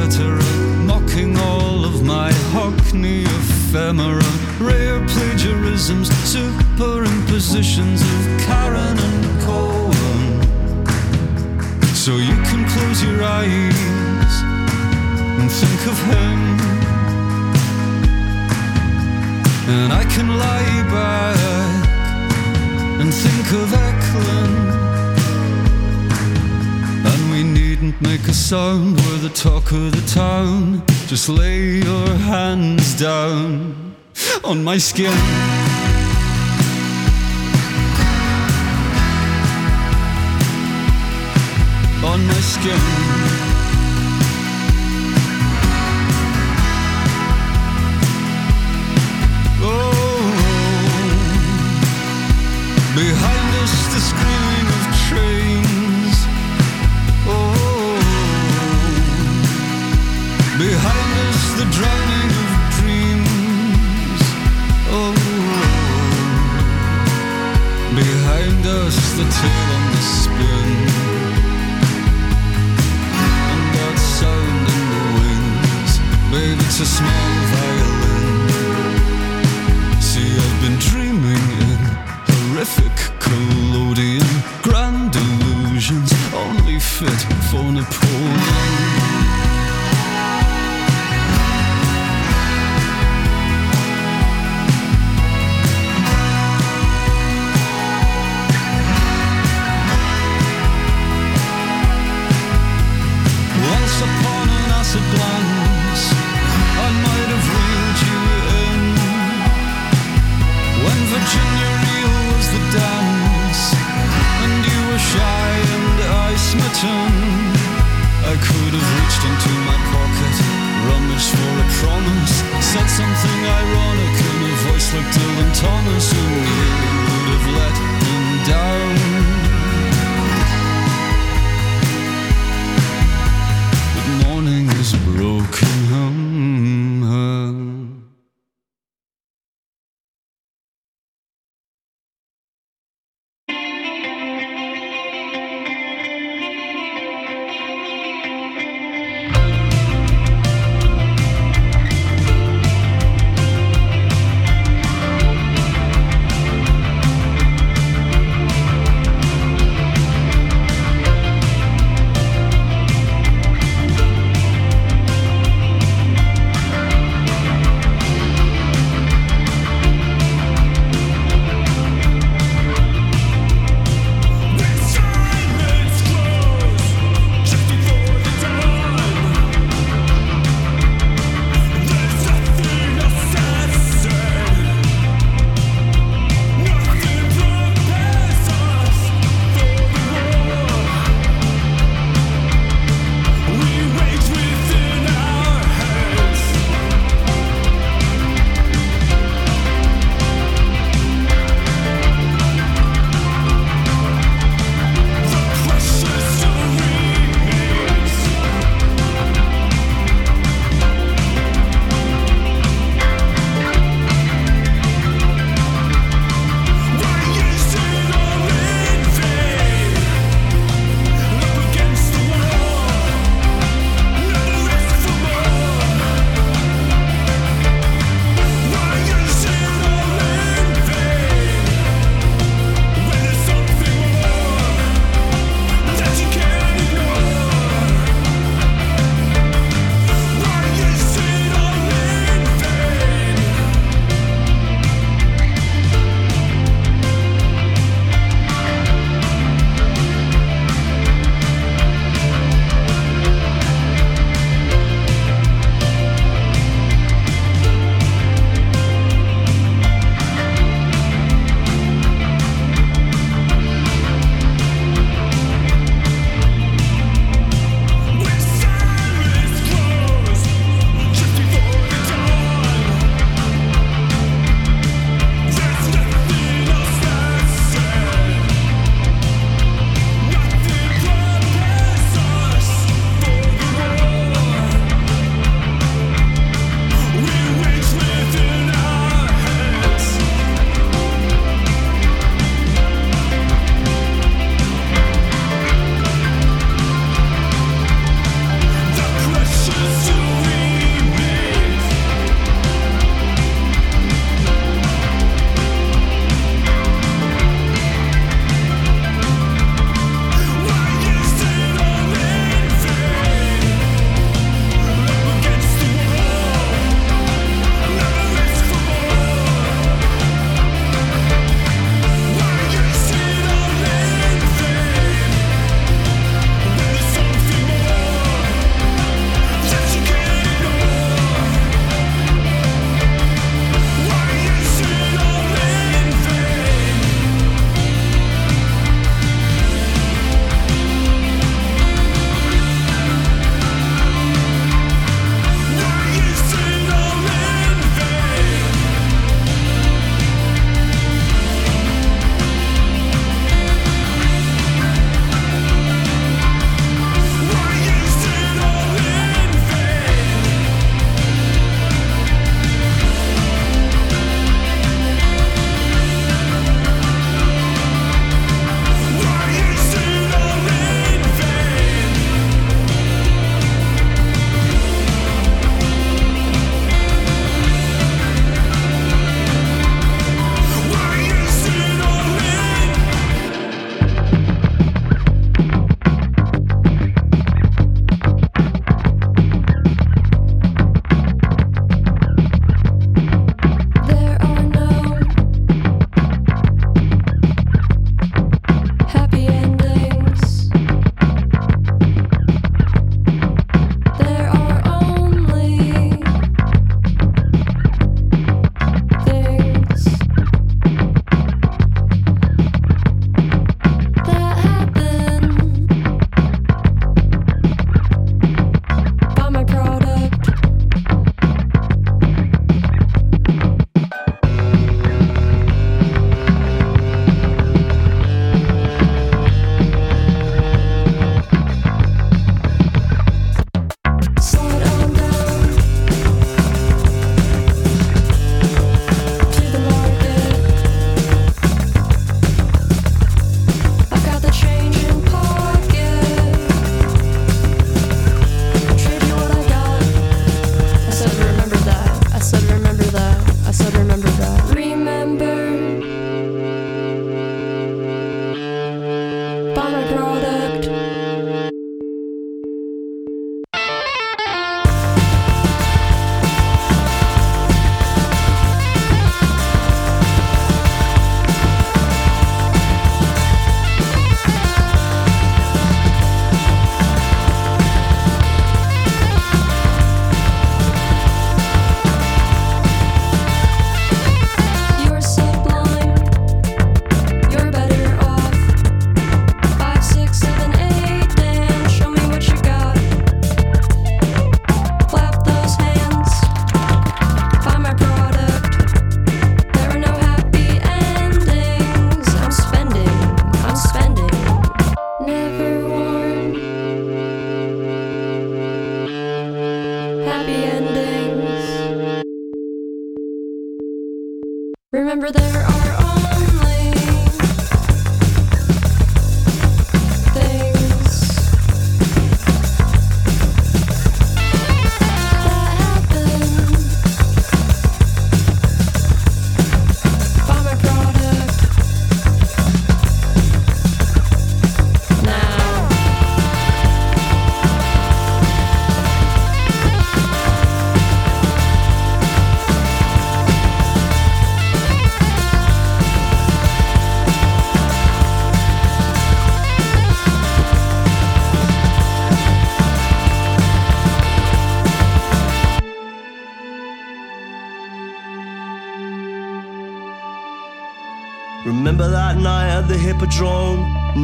[SPEAKER 13] Etc. Mocking all of my Hockney ephemera. Rare plagiarisms, superimpositions of Karen and Cohen. So you can close your eyes and think of him. And I can lie back and think of Eklund. Needn't make a sound, we're the talk of the town. Just lay your hands down on my skin. on my skin. Oh, oh, oh. behind us the screaming us the tail on the spin. And that sound in the wings. Babe, it's a small violin. See, I've been dreaming in horrific collodion. Grand illusions, only fit for Napoleon. a
[SPEAKER 14] blunt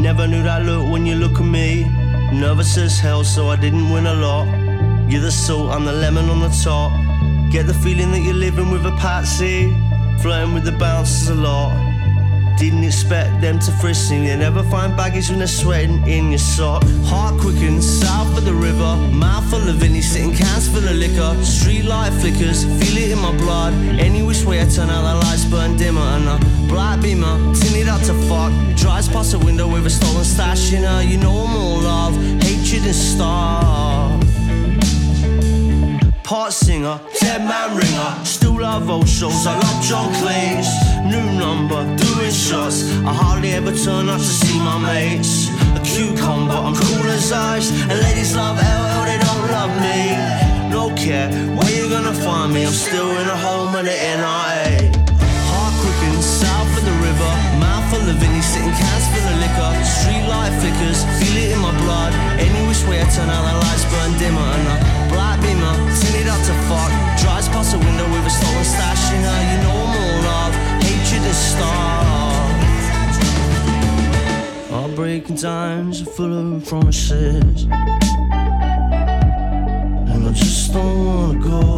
[SPEAKER 14] Never knew that look when you look at me. Nervous as hell, so I didn't win a lot. You're the salt, I'm the lemon on the top. Get the feeling that you're living with a patsy. Flirting with the bouncers a lot. Didn't expect them to frisk you. You never find baggage when they're sweating in your sock. Heart quickens south of the river. Mouth full of Vinny, sitting cans full of liquor. Street light flickers, feel it in my blood. Any which way I turn out, the lights burn dimmer. And a black beamer, tinted out to fuck. Drives past a window with a stolen stash in her. You know I'm all love, hatred and starve. Part singer, dead man ringer. Still love old shows. I love John Cleese. New number, doing shots. I hardly ever turn up to see my mates. A cucumber, I'm cool as ice. And ladies love LL, they don't love me. No care where you gonna find me. I'm still in a home at the NIA. Heart quickens south of the river. Mouth full of Vinny, sitting cans full of liquor. Street light flickers, feel it in my blood. Any which way I turn out, the lights burn dimmer. And a black beamer, tinted up to fuck. Drives past a window with a stolen stash in her. You know I'm all love, hatred and starve. Heartbreaking times are full of promises. And I just don't wanna go.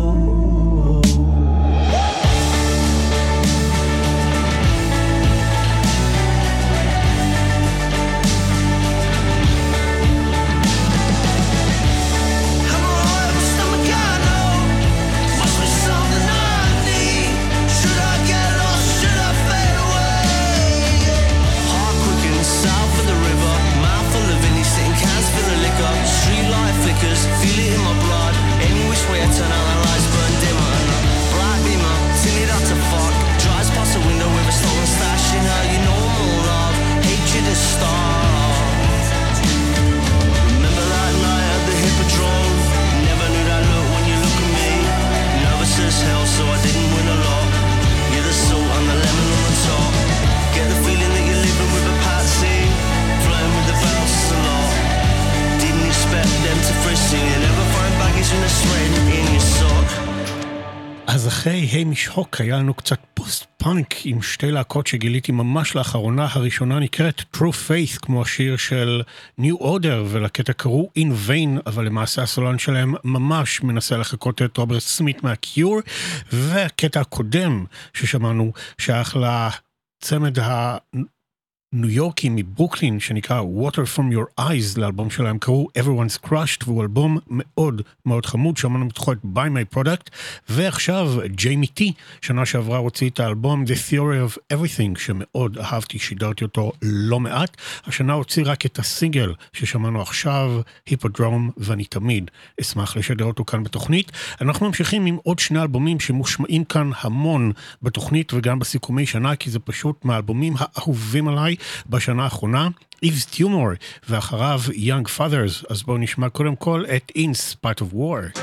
[SPEAKER 1] היימיש הוק היה לנו קצת פוסט פאנק עם שתי להקות שגיליתי ממש לאחרונה, הראשונה נקראת True Faith, כמו השיר של New Order, ולקטע קראו In Vain, אבל למעשה הסולן שלהם ממש מנסה לחקות את רוברט סמית מהקיור, והקטע הקודם ששמענו שייך לצמד ה... ניו יורקי מברוקלין שנקרא Water From Your Eyes לאלבום שלהם קראו Everyone's Crushed והוא אלבום מאוד מאוד חמוד שמענו בתוכו את Buy My Product ועכשיו ג'יימי טי שנה שעברה הוציא את האלבום The Theory of Everything שמאוד אהבתי שידרתי אותו לא מעט. השנה הוציא רק את הסינגל ששמענו עכשיו היפודרום ואני תמיד אשמח לשדר אותו כאן בתוכנית. אנחנו ממשיכים עם עוד שני אלבומים שמושמעים כאן המון בתוכנית וגם בסיכומי שנה כי זה פשוט מהאלבומים האהובים עליי בשנה האחרונה, איבס טיומור, ואחריו יונג פאדרס, אז בואו נשמע קודם כל את In Spite of War.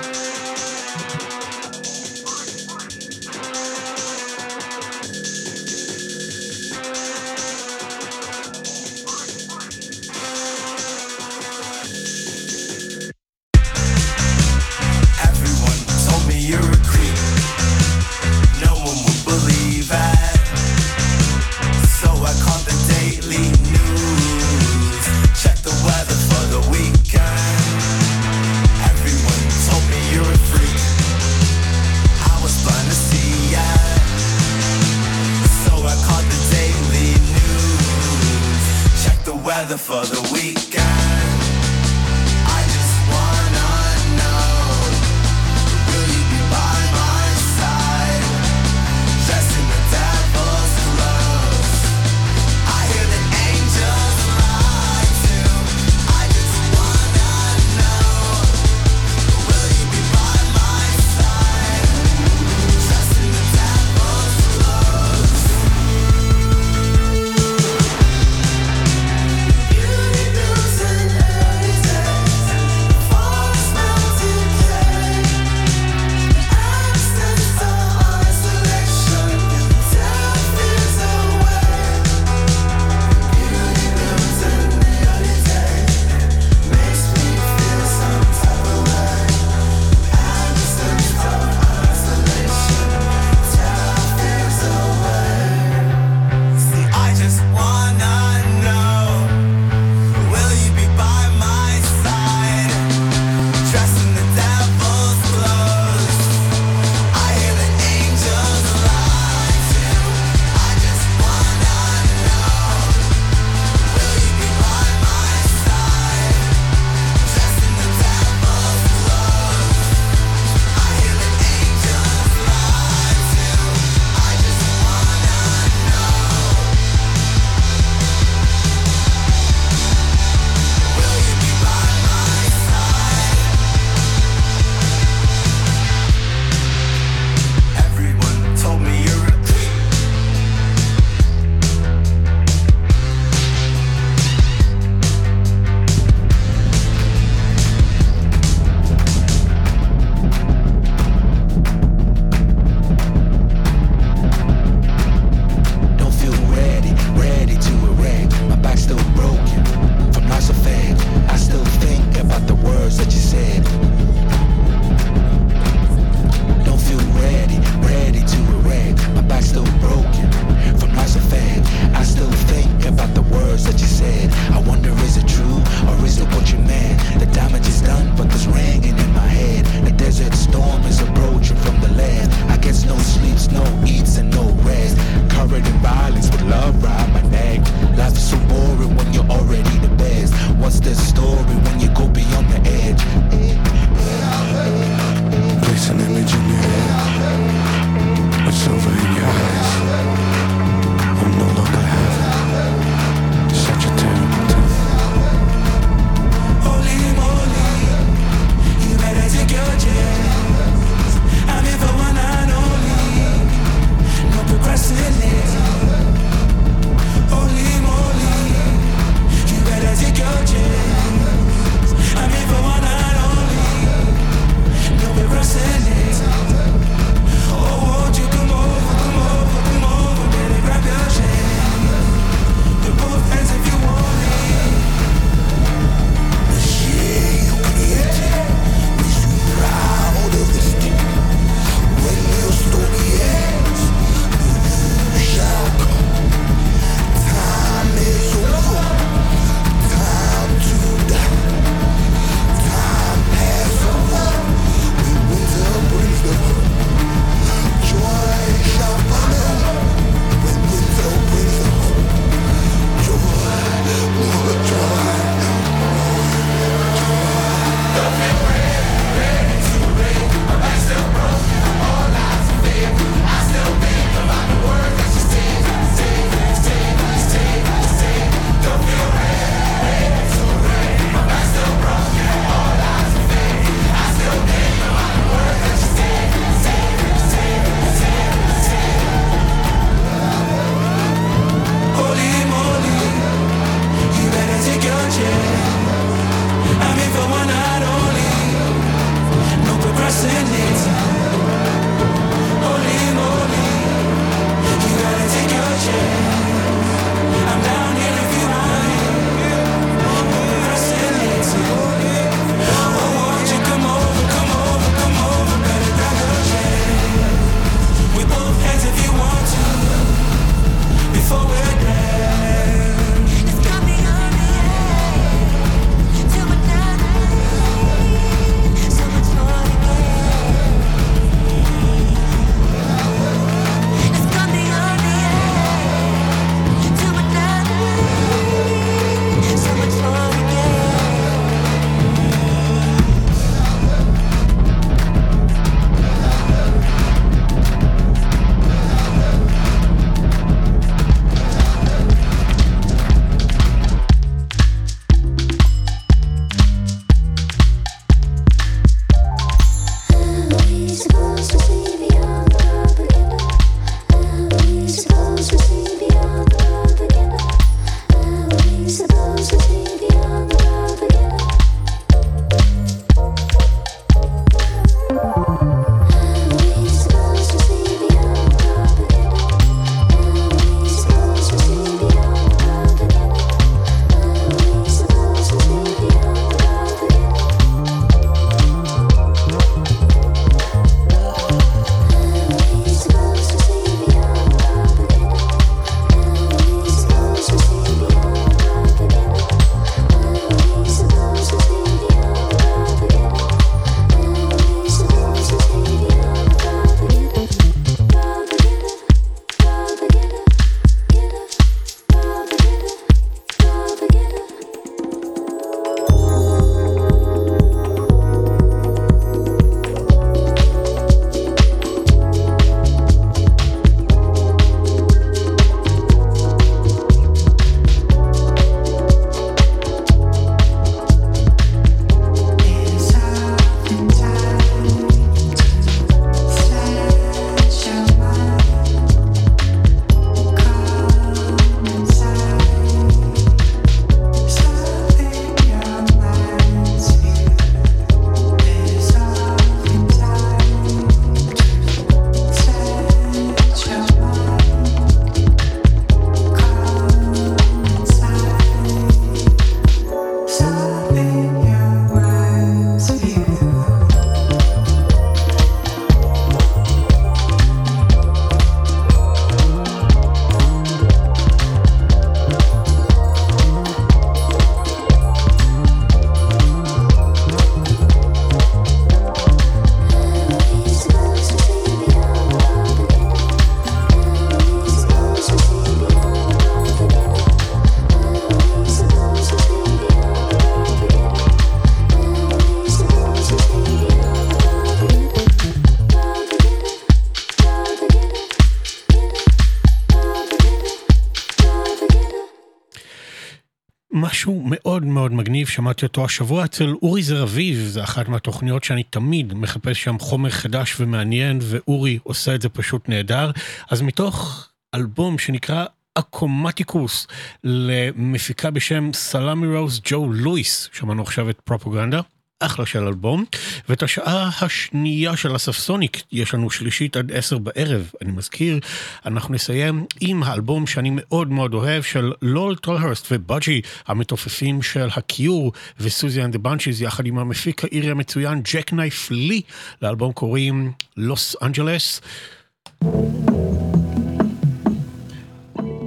[SPEAKER 1] שמעתי אותו השבוע אצל אורי זרביב, זה אחת מהתוכניות שאני תמיד מחפש שם חומר חדש ומעניין, ואורי עושה את זה פשוט נהדר. אז מתוך אלבום שנקרא Akousmatikous, למפיקה בשם סלאמי רוז ג'ו לואיס, שמענו עכשיו את פרופוגנדה. אחלה של אלבום, ואת השעה השנייה של אספסוניק, יש לנו שלישית עד עשר בערב, אני מזכיר, אנחנו נסיים עם האלבום שאני מאוד מאוד אוהב, של לול טולהרסט ובאדג'י, המתופפים של הקיור, ו Siouxsie and the Banshees, יחד עם המפיק האירי המצוין ג'קנייף לי, לאלבום קוראים לוס אנג'לס.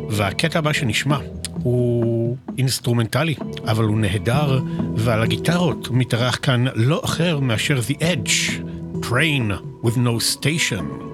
[SPEAKER 1] והקטע הבא שנשמע הוא אינסטרומנטלי, אבל הוא נהדר, ועל הגיטרות מתארח כאן לא אחר מאשר The Edge, Train with no station.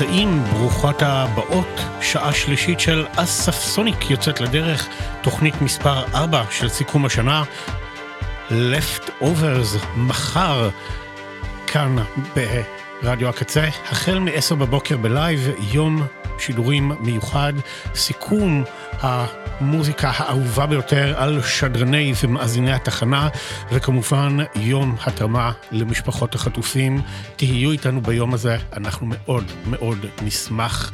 [SPEAKER 1] הנמצאים, ברוכות הבאות, שעה שלישית של אסף סוניק יוצאת לדרך, תוכנית מספר 4 של סיכום השנה, Left Overs, מחר, כאן ברדיו הקצה, החל מ-10 בבוקר בלייב, יום שידורים מיוחד, סיכום המוזיקה האהובה ביותר על שדרני ומאזיני התחנה, וכמובן יום התרמה למשפחות החטופים. תהיו איתנו ביום הזה, אנחנו מאוד מאוד נשמח.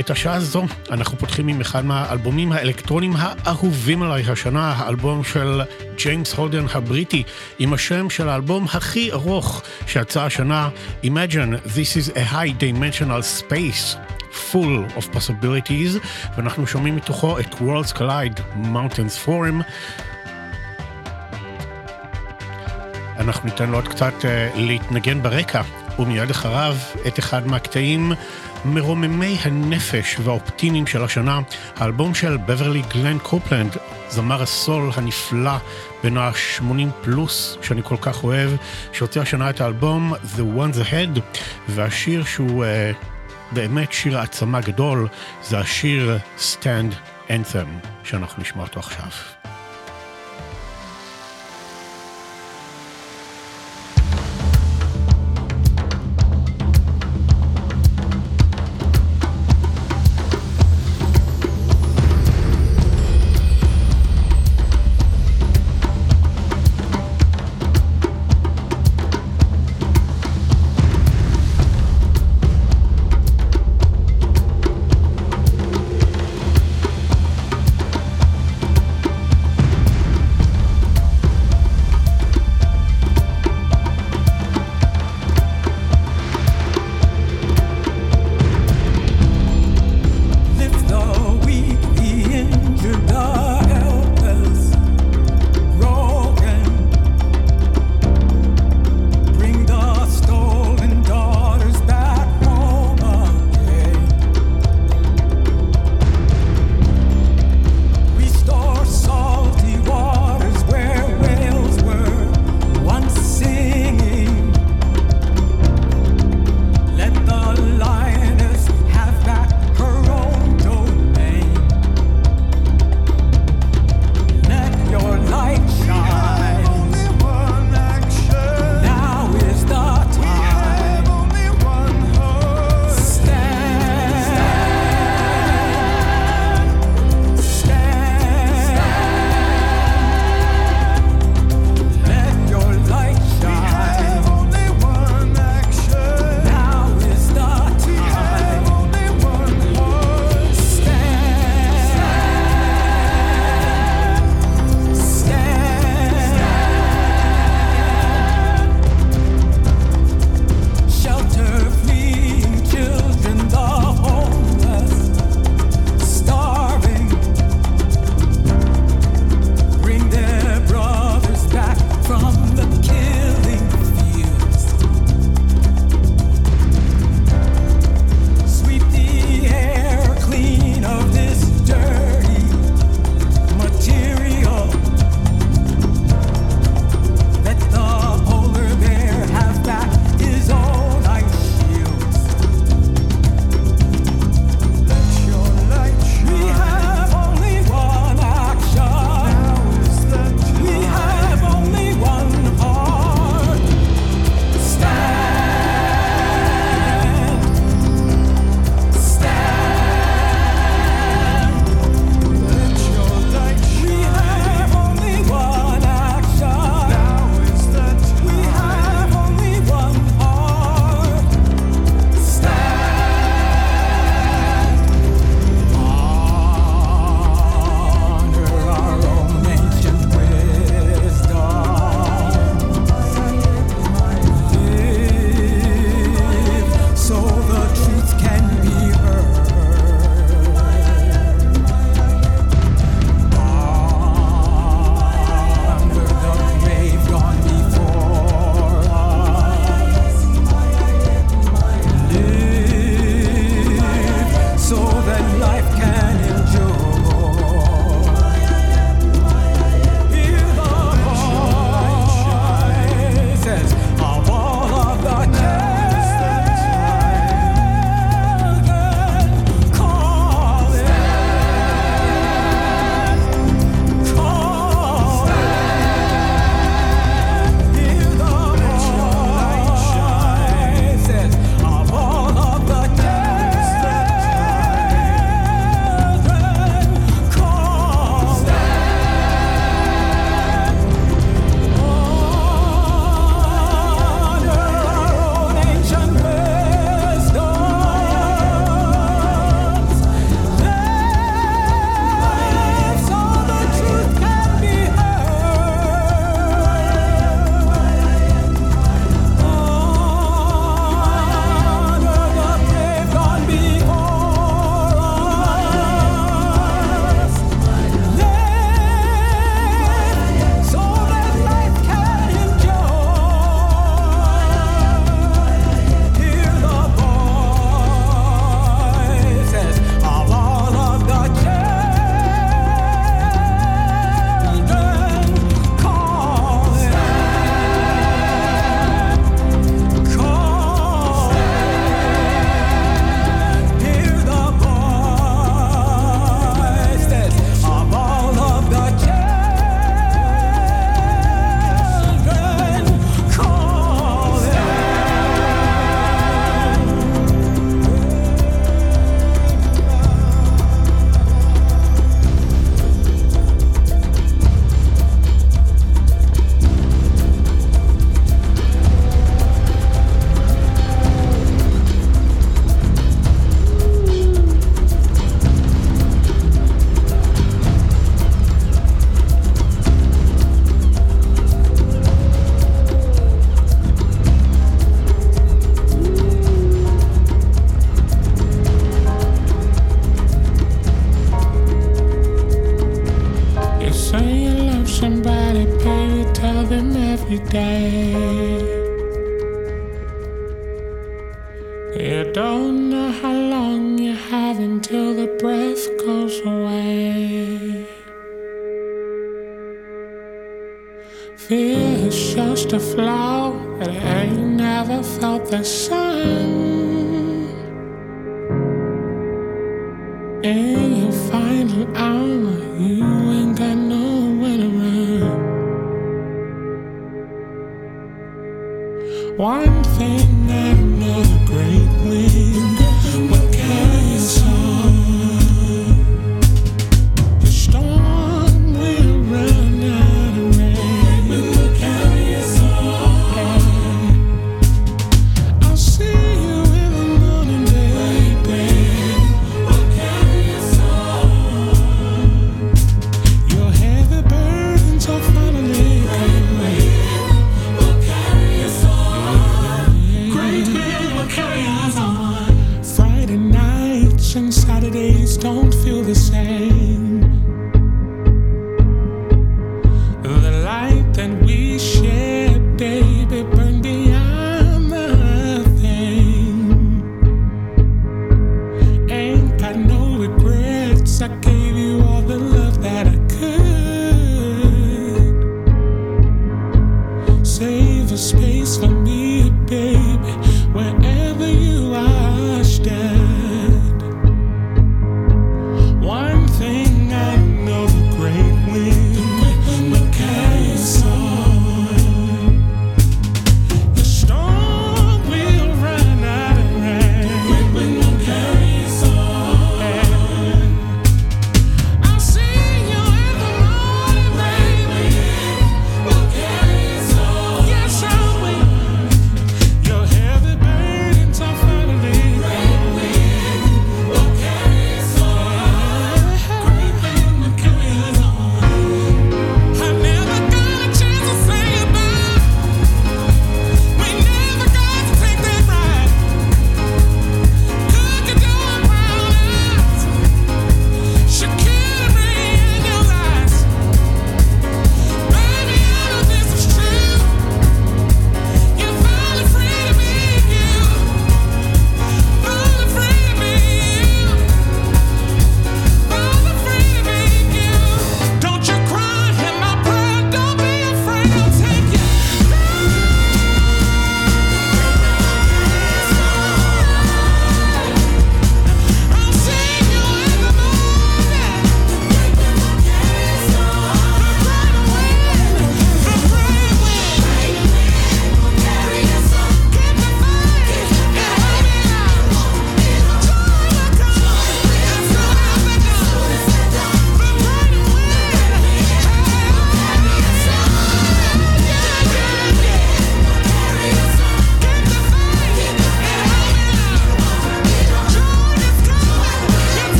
[SPEAKER 1] את השעה הזו אנחנו פותחים עם אחד מהאלבומים האלקטרונים האהובים עליי השנה, האלבום של ג'יימס הולדן הבריטי, עם השם של האלבום הכי ארוך שיצא השנה, Imagine This is a High Dimensional Space. Full of possibilities, ואנחנו שומעים מתוכו את Worlds Collide Mountains Forum. אנחנו ניתן לו עוד קצת uh, להתנגן ברקע, ומיד אחריו את אחד מהקטעים מרוממי הנפש והאופטימיים של השנה, האלבום של בברלי גלן קופלנד, זמר הסול הנפלא בין ה-80 פלוס, שאני כל כך אוהב, שהוציא השנה את האלבום The Ones Ahead, והשיר שהוא... Uh, באמת שיר העצמה גדול, זה השיר Stand Anthem, שאנחנו נשמע אותו עכשיו.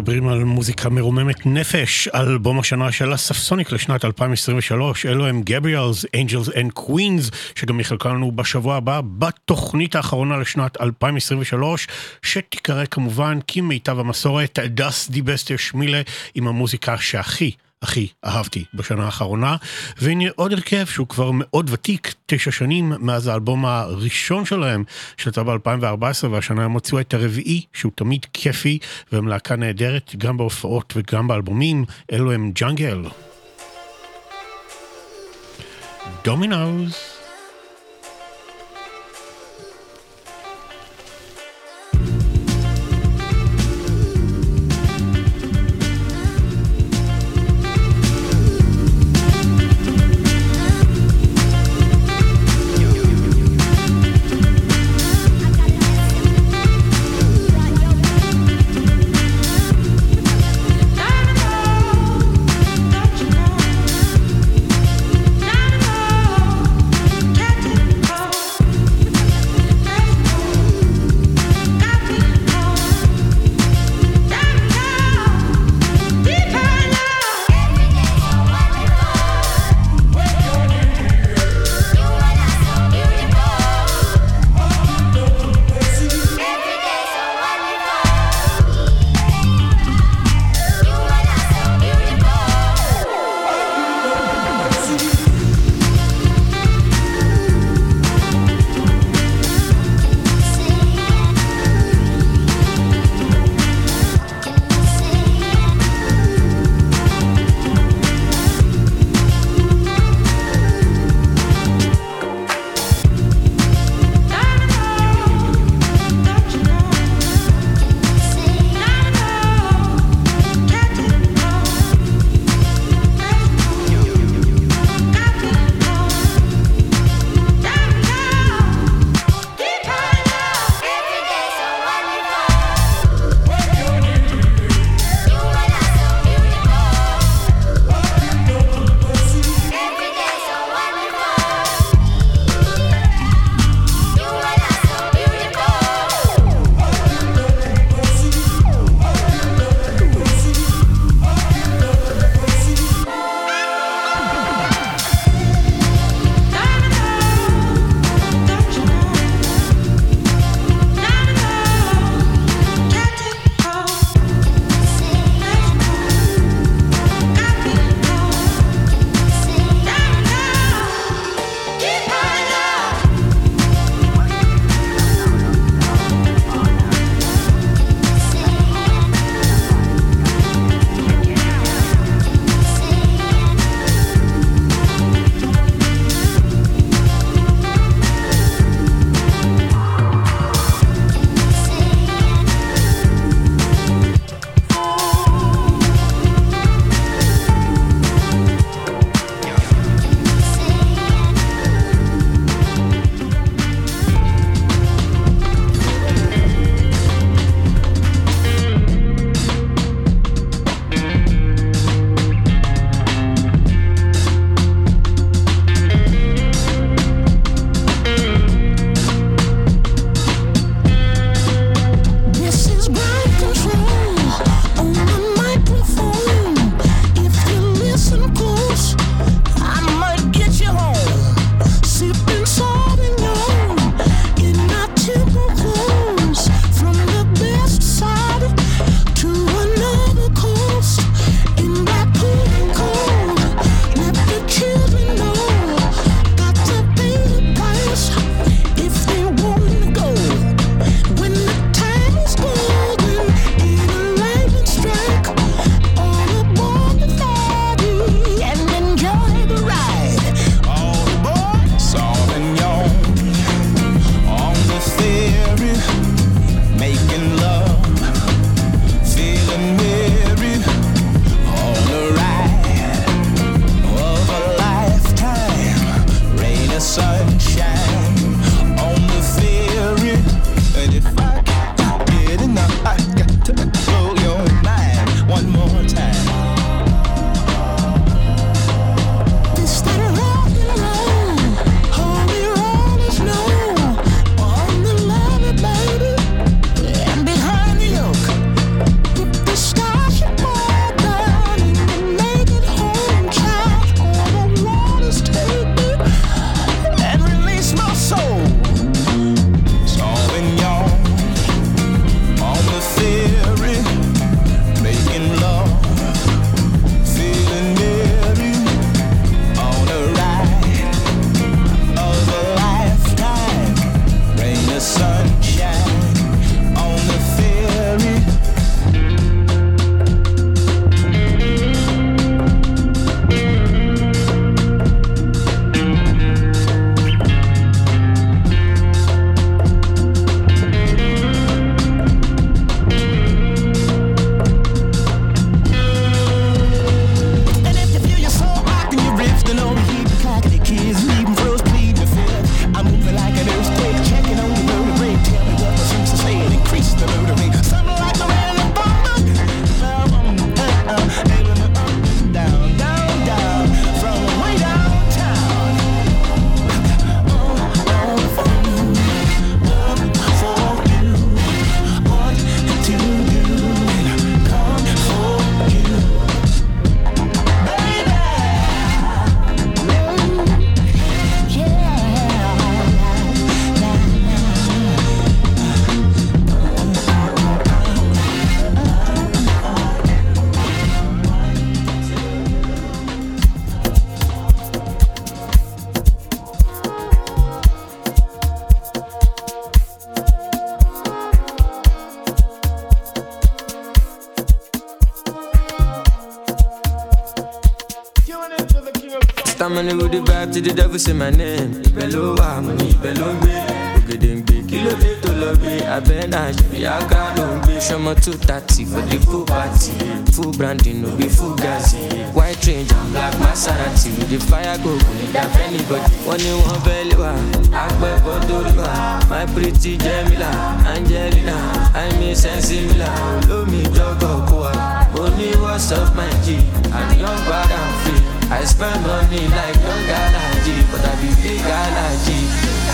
[SPEAKER 1] מדברים על מוזיקה מרוממת נפש, אלבום השנה של הספסוניק לשנת 2023, אלו הם גבריאלס, אנג'לס אנד קווינס, שגם יחלקנו בשבוע הבא בתוכנית האחרונה לשנת 2023, שתיקרא כמובן כמיטב המסורת, דס די בסטר שמילה עם המוזיקה שהכי הכי אהבתי בשנה האחרונה. והנה עוד הרכב שהוא כבר מאוד ותיק, תשע שנים מאז האלבום הראשון שלהם, שיצא ב-2014, והשנה הם הוציאו את הרביעי, שהוא תמיד כיפי, והם להקה נהדרת, גם בהופעות וגם באלבומים, אלו הם ג'אנגל.
[SPEAKER 15] Dominoes. Vibe to the devil say my name. Ibelo wa money, ibelo ngbe. Ògèdèǹgbè kí ló dé tó lọ gbé abẹ́ náà ṣe àga ló ń gbé. Ṣọmọ two thirty for the full party. Full branding no be full gas. White range and black Maserati with the fire go kò ní dá anybody. Wọ́n ní wọ́n fẹ́ lé wa, àpẹ̀kọ́ tó rí wa. My pretty Jemila, Angelina, Aime Sensimila. Olómi jọ́gọ̀ kó wa. Mo ní my G, young bad and free. I spend money like young galaji, but I be big galaji.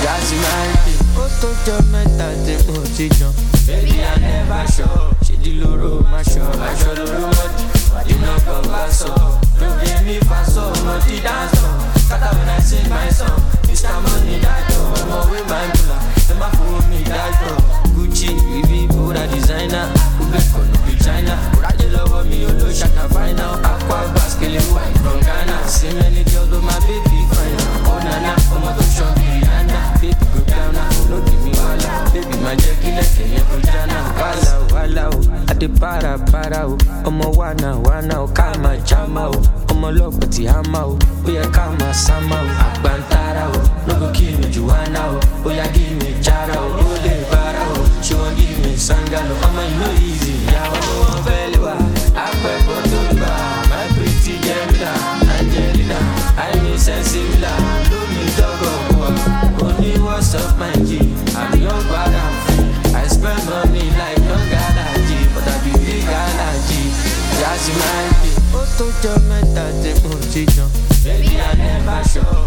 [SPEAKER 15] My day. Ó tó jọ mẹ́ta tí mo ti jàn. Baby I never sure. Ṣé di lóró máa ṣọ? Aṣọ lóró mọ́tì. Iná bá sọ. Lóde mi fa sọ, mo ti dáńsọ̀. Kátà when I sing my song. Mr. Money dájọ́, ọmọ wé máa ń bùlà. Ẹ má fowó mi dájọ́. Gucci, Louis, Boda designer. Ube kọ̀nù bí China. Rájẹ́ lọ́wọ́ mi ò ló ṣàkà final. Aqua baskele wine from Ghana. See many girls but my baby fine. Oh nana, ọmọ tó ṣan Rihanna. Baby go down now, no give me wala. Baby máa jẹ́ kí lẹ́kẹ̀ yẹn kó jana. Wàhálà o, wàhálà o, adé para para o. Ọmọ wàna wàna o, ká máa jáma o. Ọmọ tí a máa o, ó yẹ ká máa sáma o. Àgbàntara o, kí mi jù wá náà o. Ó yá kí mi jára o, ó lè bára o. Ṣé wọ́n kí mi sangalo? Ọmọ ìlú easy, ìyàwó wọn fẹ́ Tó. Baby I never sure.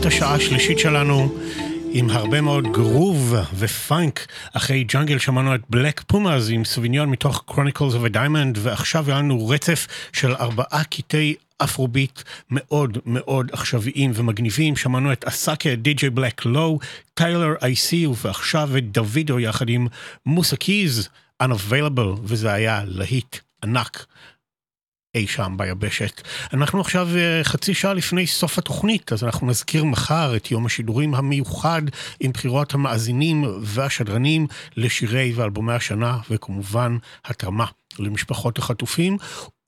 [SPEAKER 1] בראשית השעה השלישית שלנו עם הרבה מאוד גרוב ופאנק. אחרי ג'אנגל שמענו את Black Pumas עם Sauvignon מתוך Chronicles of a Diamond, ועכשיו היה לנו רצף של ארבעה קטעי אפרוביט מאוד מאוד עכשוויים ומגניבים. שמענו את Asake, DJ Black Low, Tyler ICU, ועכשיו את דוידו יחד עם Musa Keys, Unavailable, וזה היה להיט ענק. אי שם ביבשת. אנחנו עכשיו אה, חצי שעה לפני סוף התוכנית, אז אנחנו נזכיר מחר את יום השידורים המיוחד עם בחירות המאזינים והשדרנים לשירי ואלבומי השנה, וכמובן התרמה למשפחות החטופים.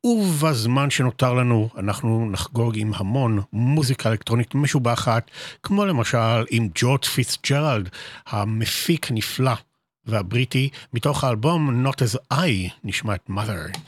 [SPEAKER 1] ובזמן שנותר לנו, אנחנו נחגוג עם המון מוזיקה אלקטרונית משובחת, כמו למשל עם ג'ורג' פיצג'רלד, המפיק הנפלא והבריטי, מתוך האלבום Not as I, נשמע את Mother.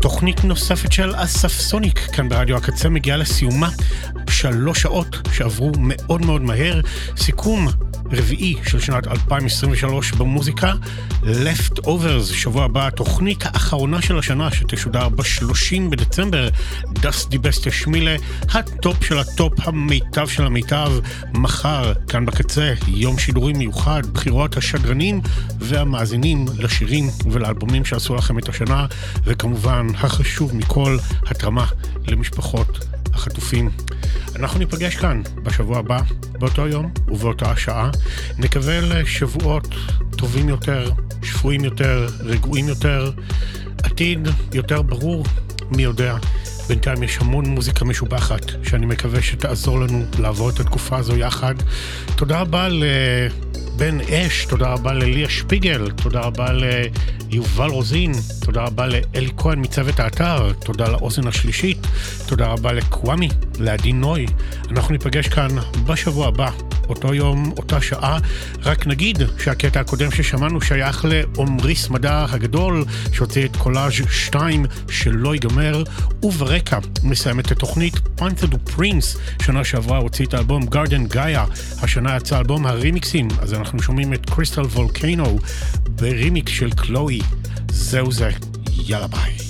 [SPEAKER 1] תוכנית נוספת של אספסוניק כאן ברדיו הקצה מגיעה לסיומה. שלוש שעות שעברו מאוד מאוד מהר. סיכום רביעי של שנת 2023 במוזיקה, Leftovers, שבוע הבא התוכנית האחרונה של השנה שתשודר ב-30 בדצמבר, דסטי בסטיה שמילה, הטופ של הטופ, המיטב של המיטב, מחר, כאן בקצה, יום שידורים מיוחד, בחירות השדרנים והמאזינים לשירים ולאלבומים שעשו לכם את השנה, וכמובן, החשוב מכל, התרמה למשפחות החטופים. אנחנו ניפגש כאן בשבוע הבא, באותו יום ובאותה השעה. נקווה לשבועות טובים יותר, שפויים יותר, רגועים יותר, עתיד יותר ברור, מי יודע. בינתיים יש המון מוזיקה משובחת, שאני מקווה שתעזור לנו לעבור את התקופה הזו יחד. תודה רבה לבן אש, תודה רבה לליה שפיגל, תודה רבה ליובל רוזין, תודה רבה לאלי כהן מצוות האתר, תודה לאוזן השלישית, תודה רבה לקוואמי, לעדי נוי. אנחנו ניפגש כאן בשבוע הבא. אותו יום, אותה שעה. רק נגיד שהקטע הקודם ששמענו שייך לעומריס מדע הגדול, שהוציא את קולאז' 2 שלא ייגמר, וברקע מסיים את התוכנית פאנת'ר דו פרינס, שנה שעברה הוציא את האלבום גארדן גאיה, השנה יצא אלבום הרימיקסים, אז אנחנו שומעים את קריסטל וולקנו ברימיקס של קלואי. זהו זה, יאללה ביי.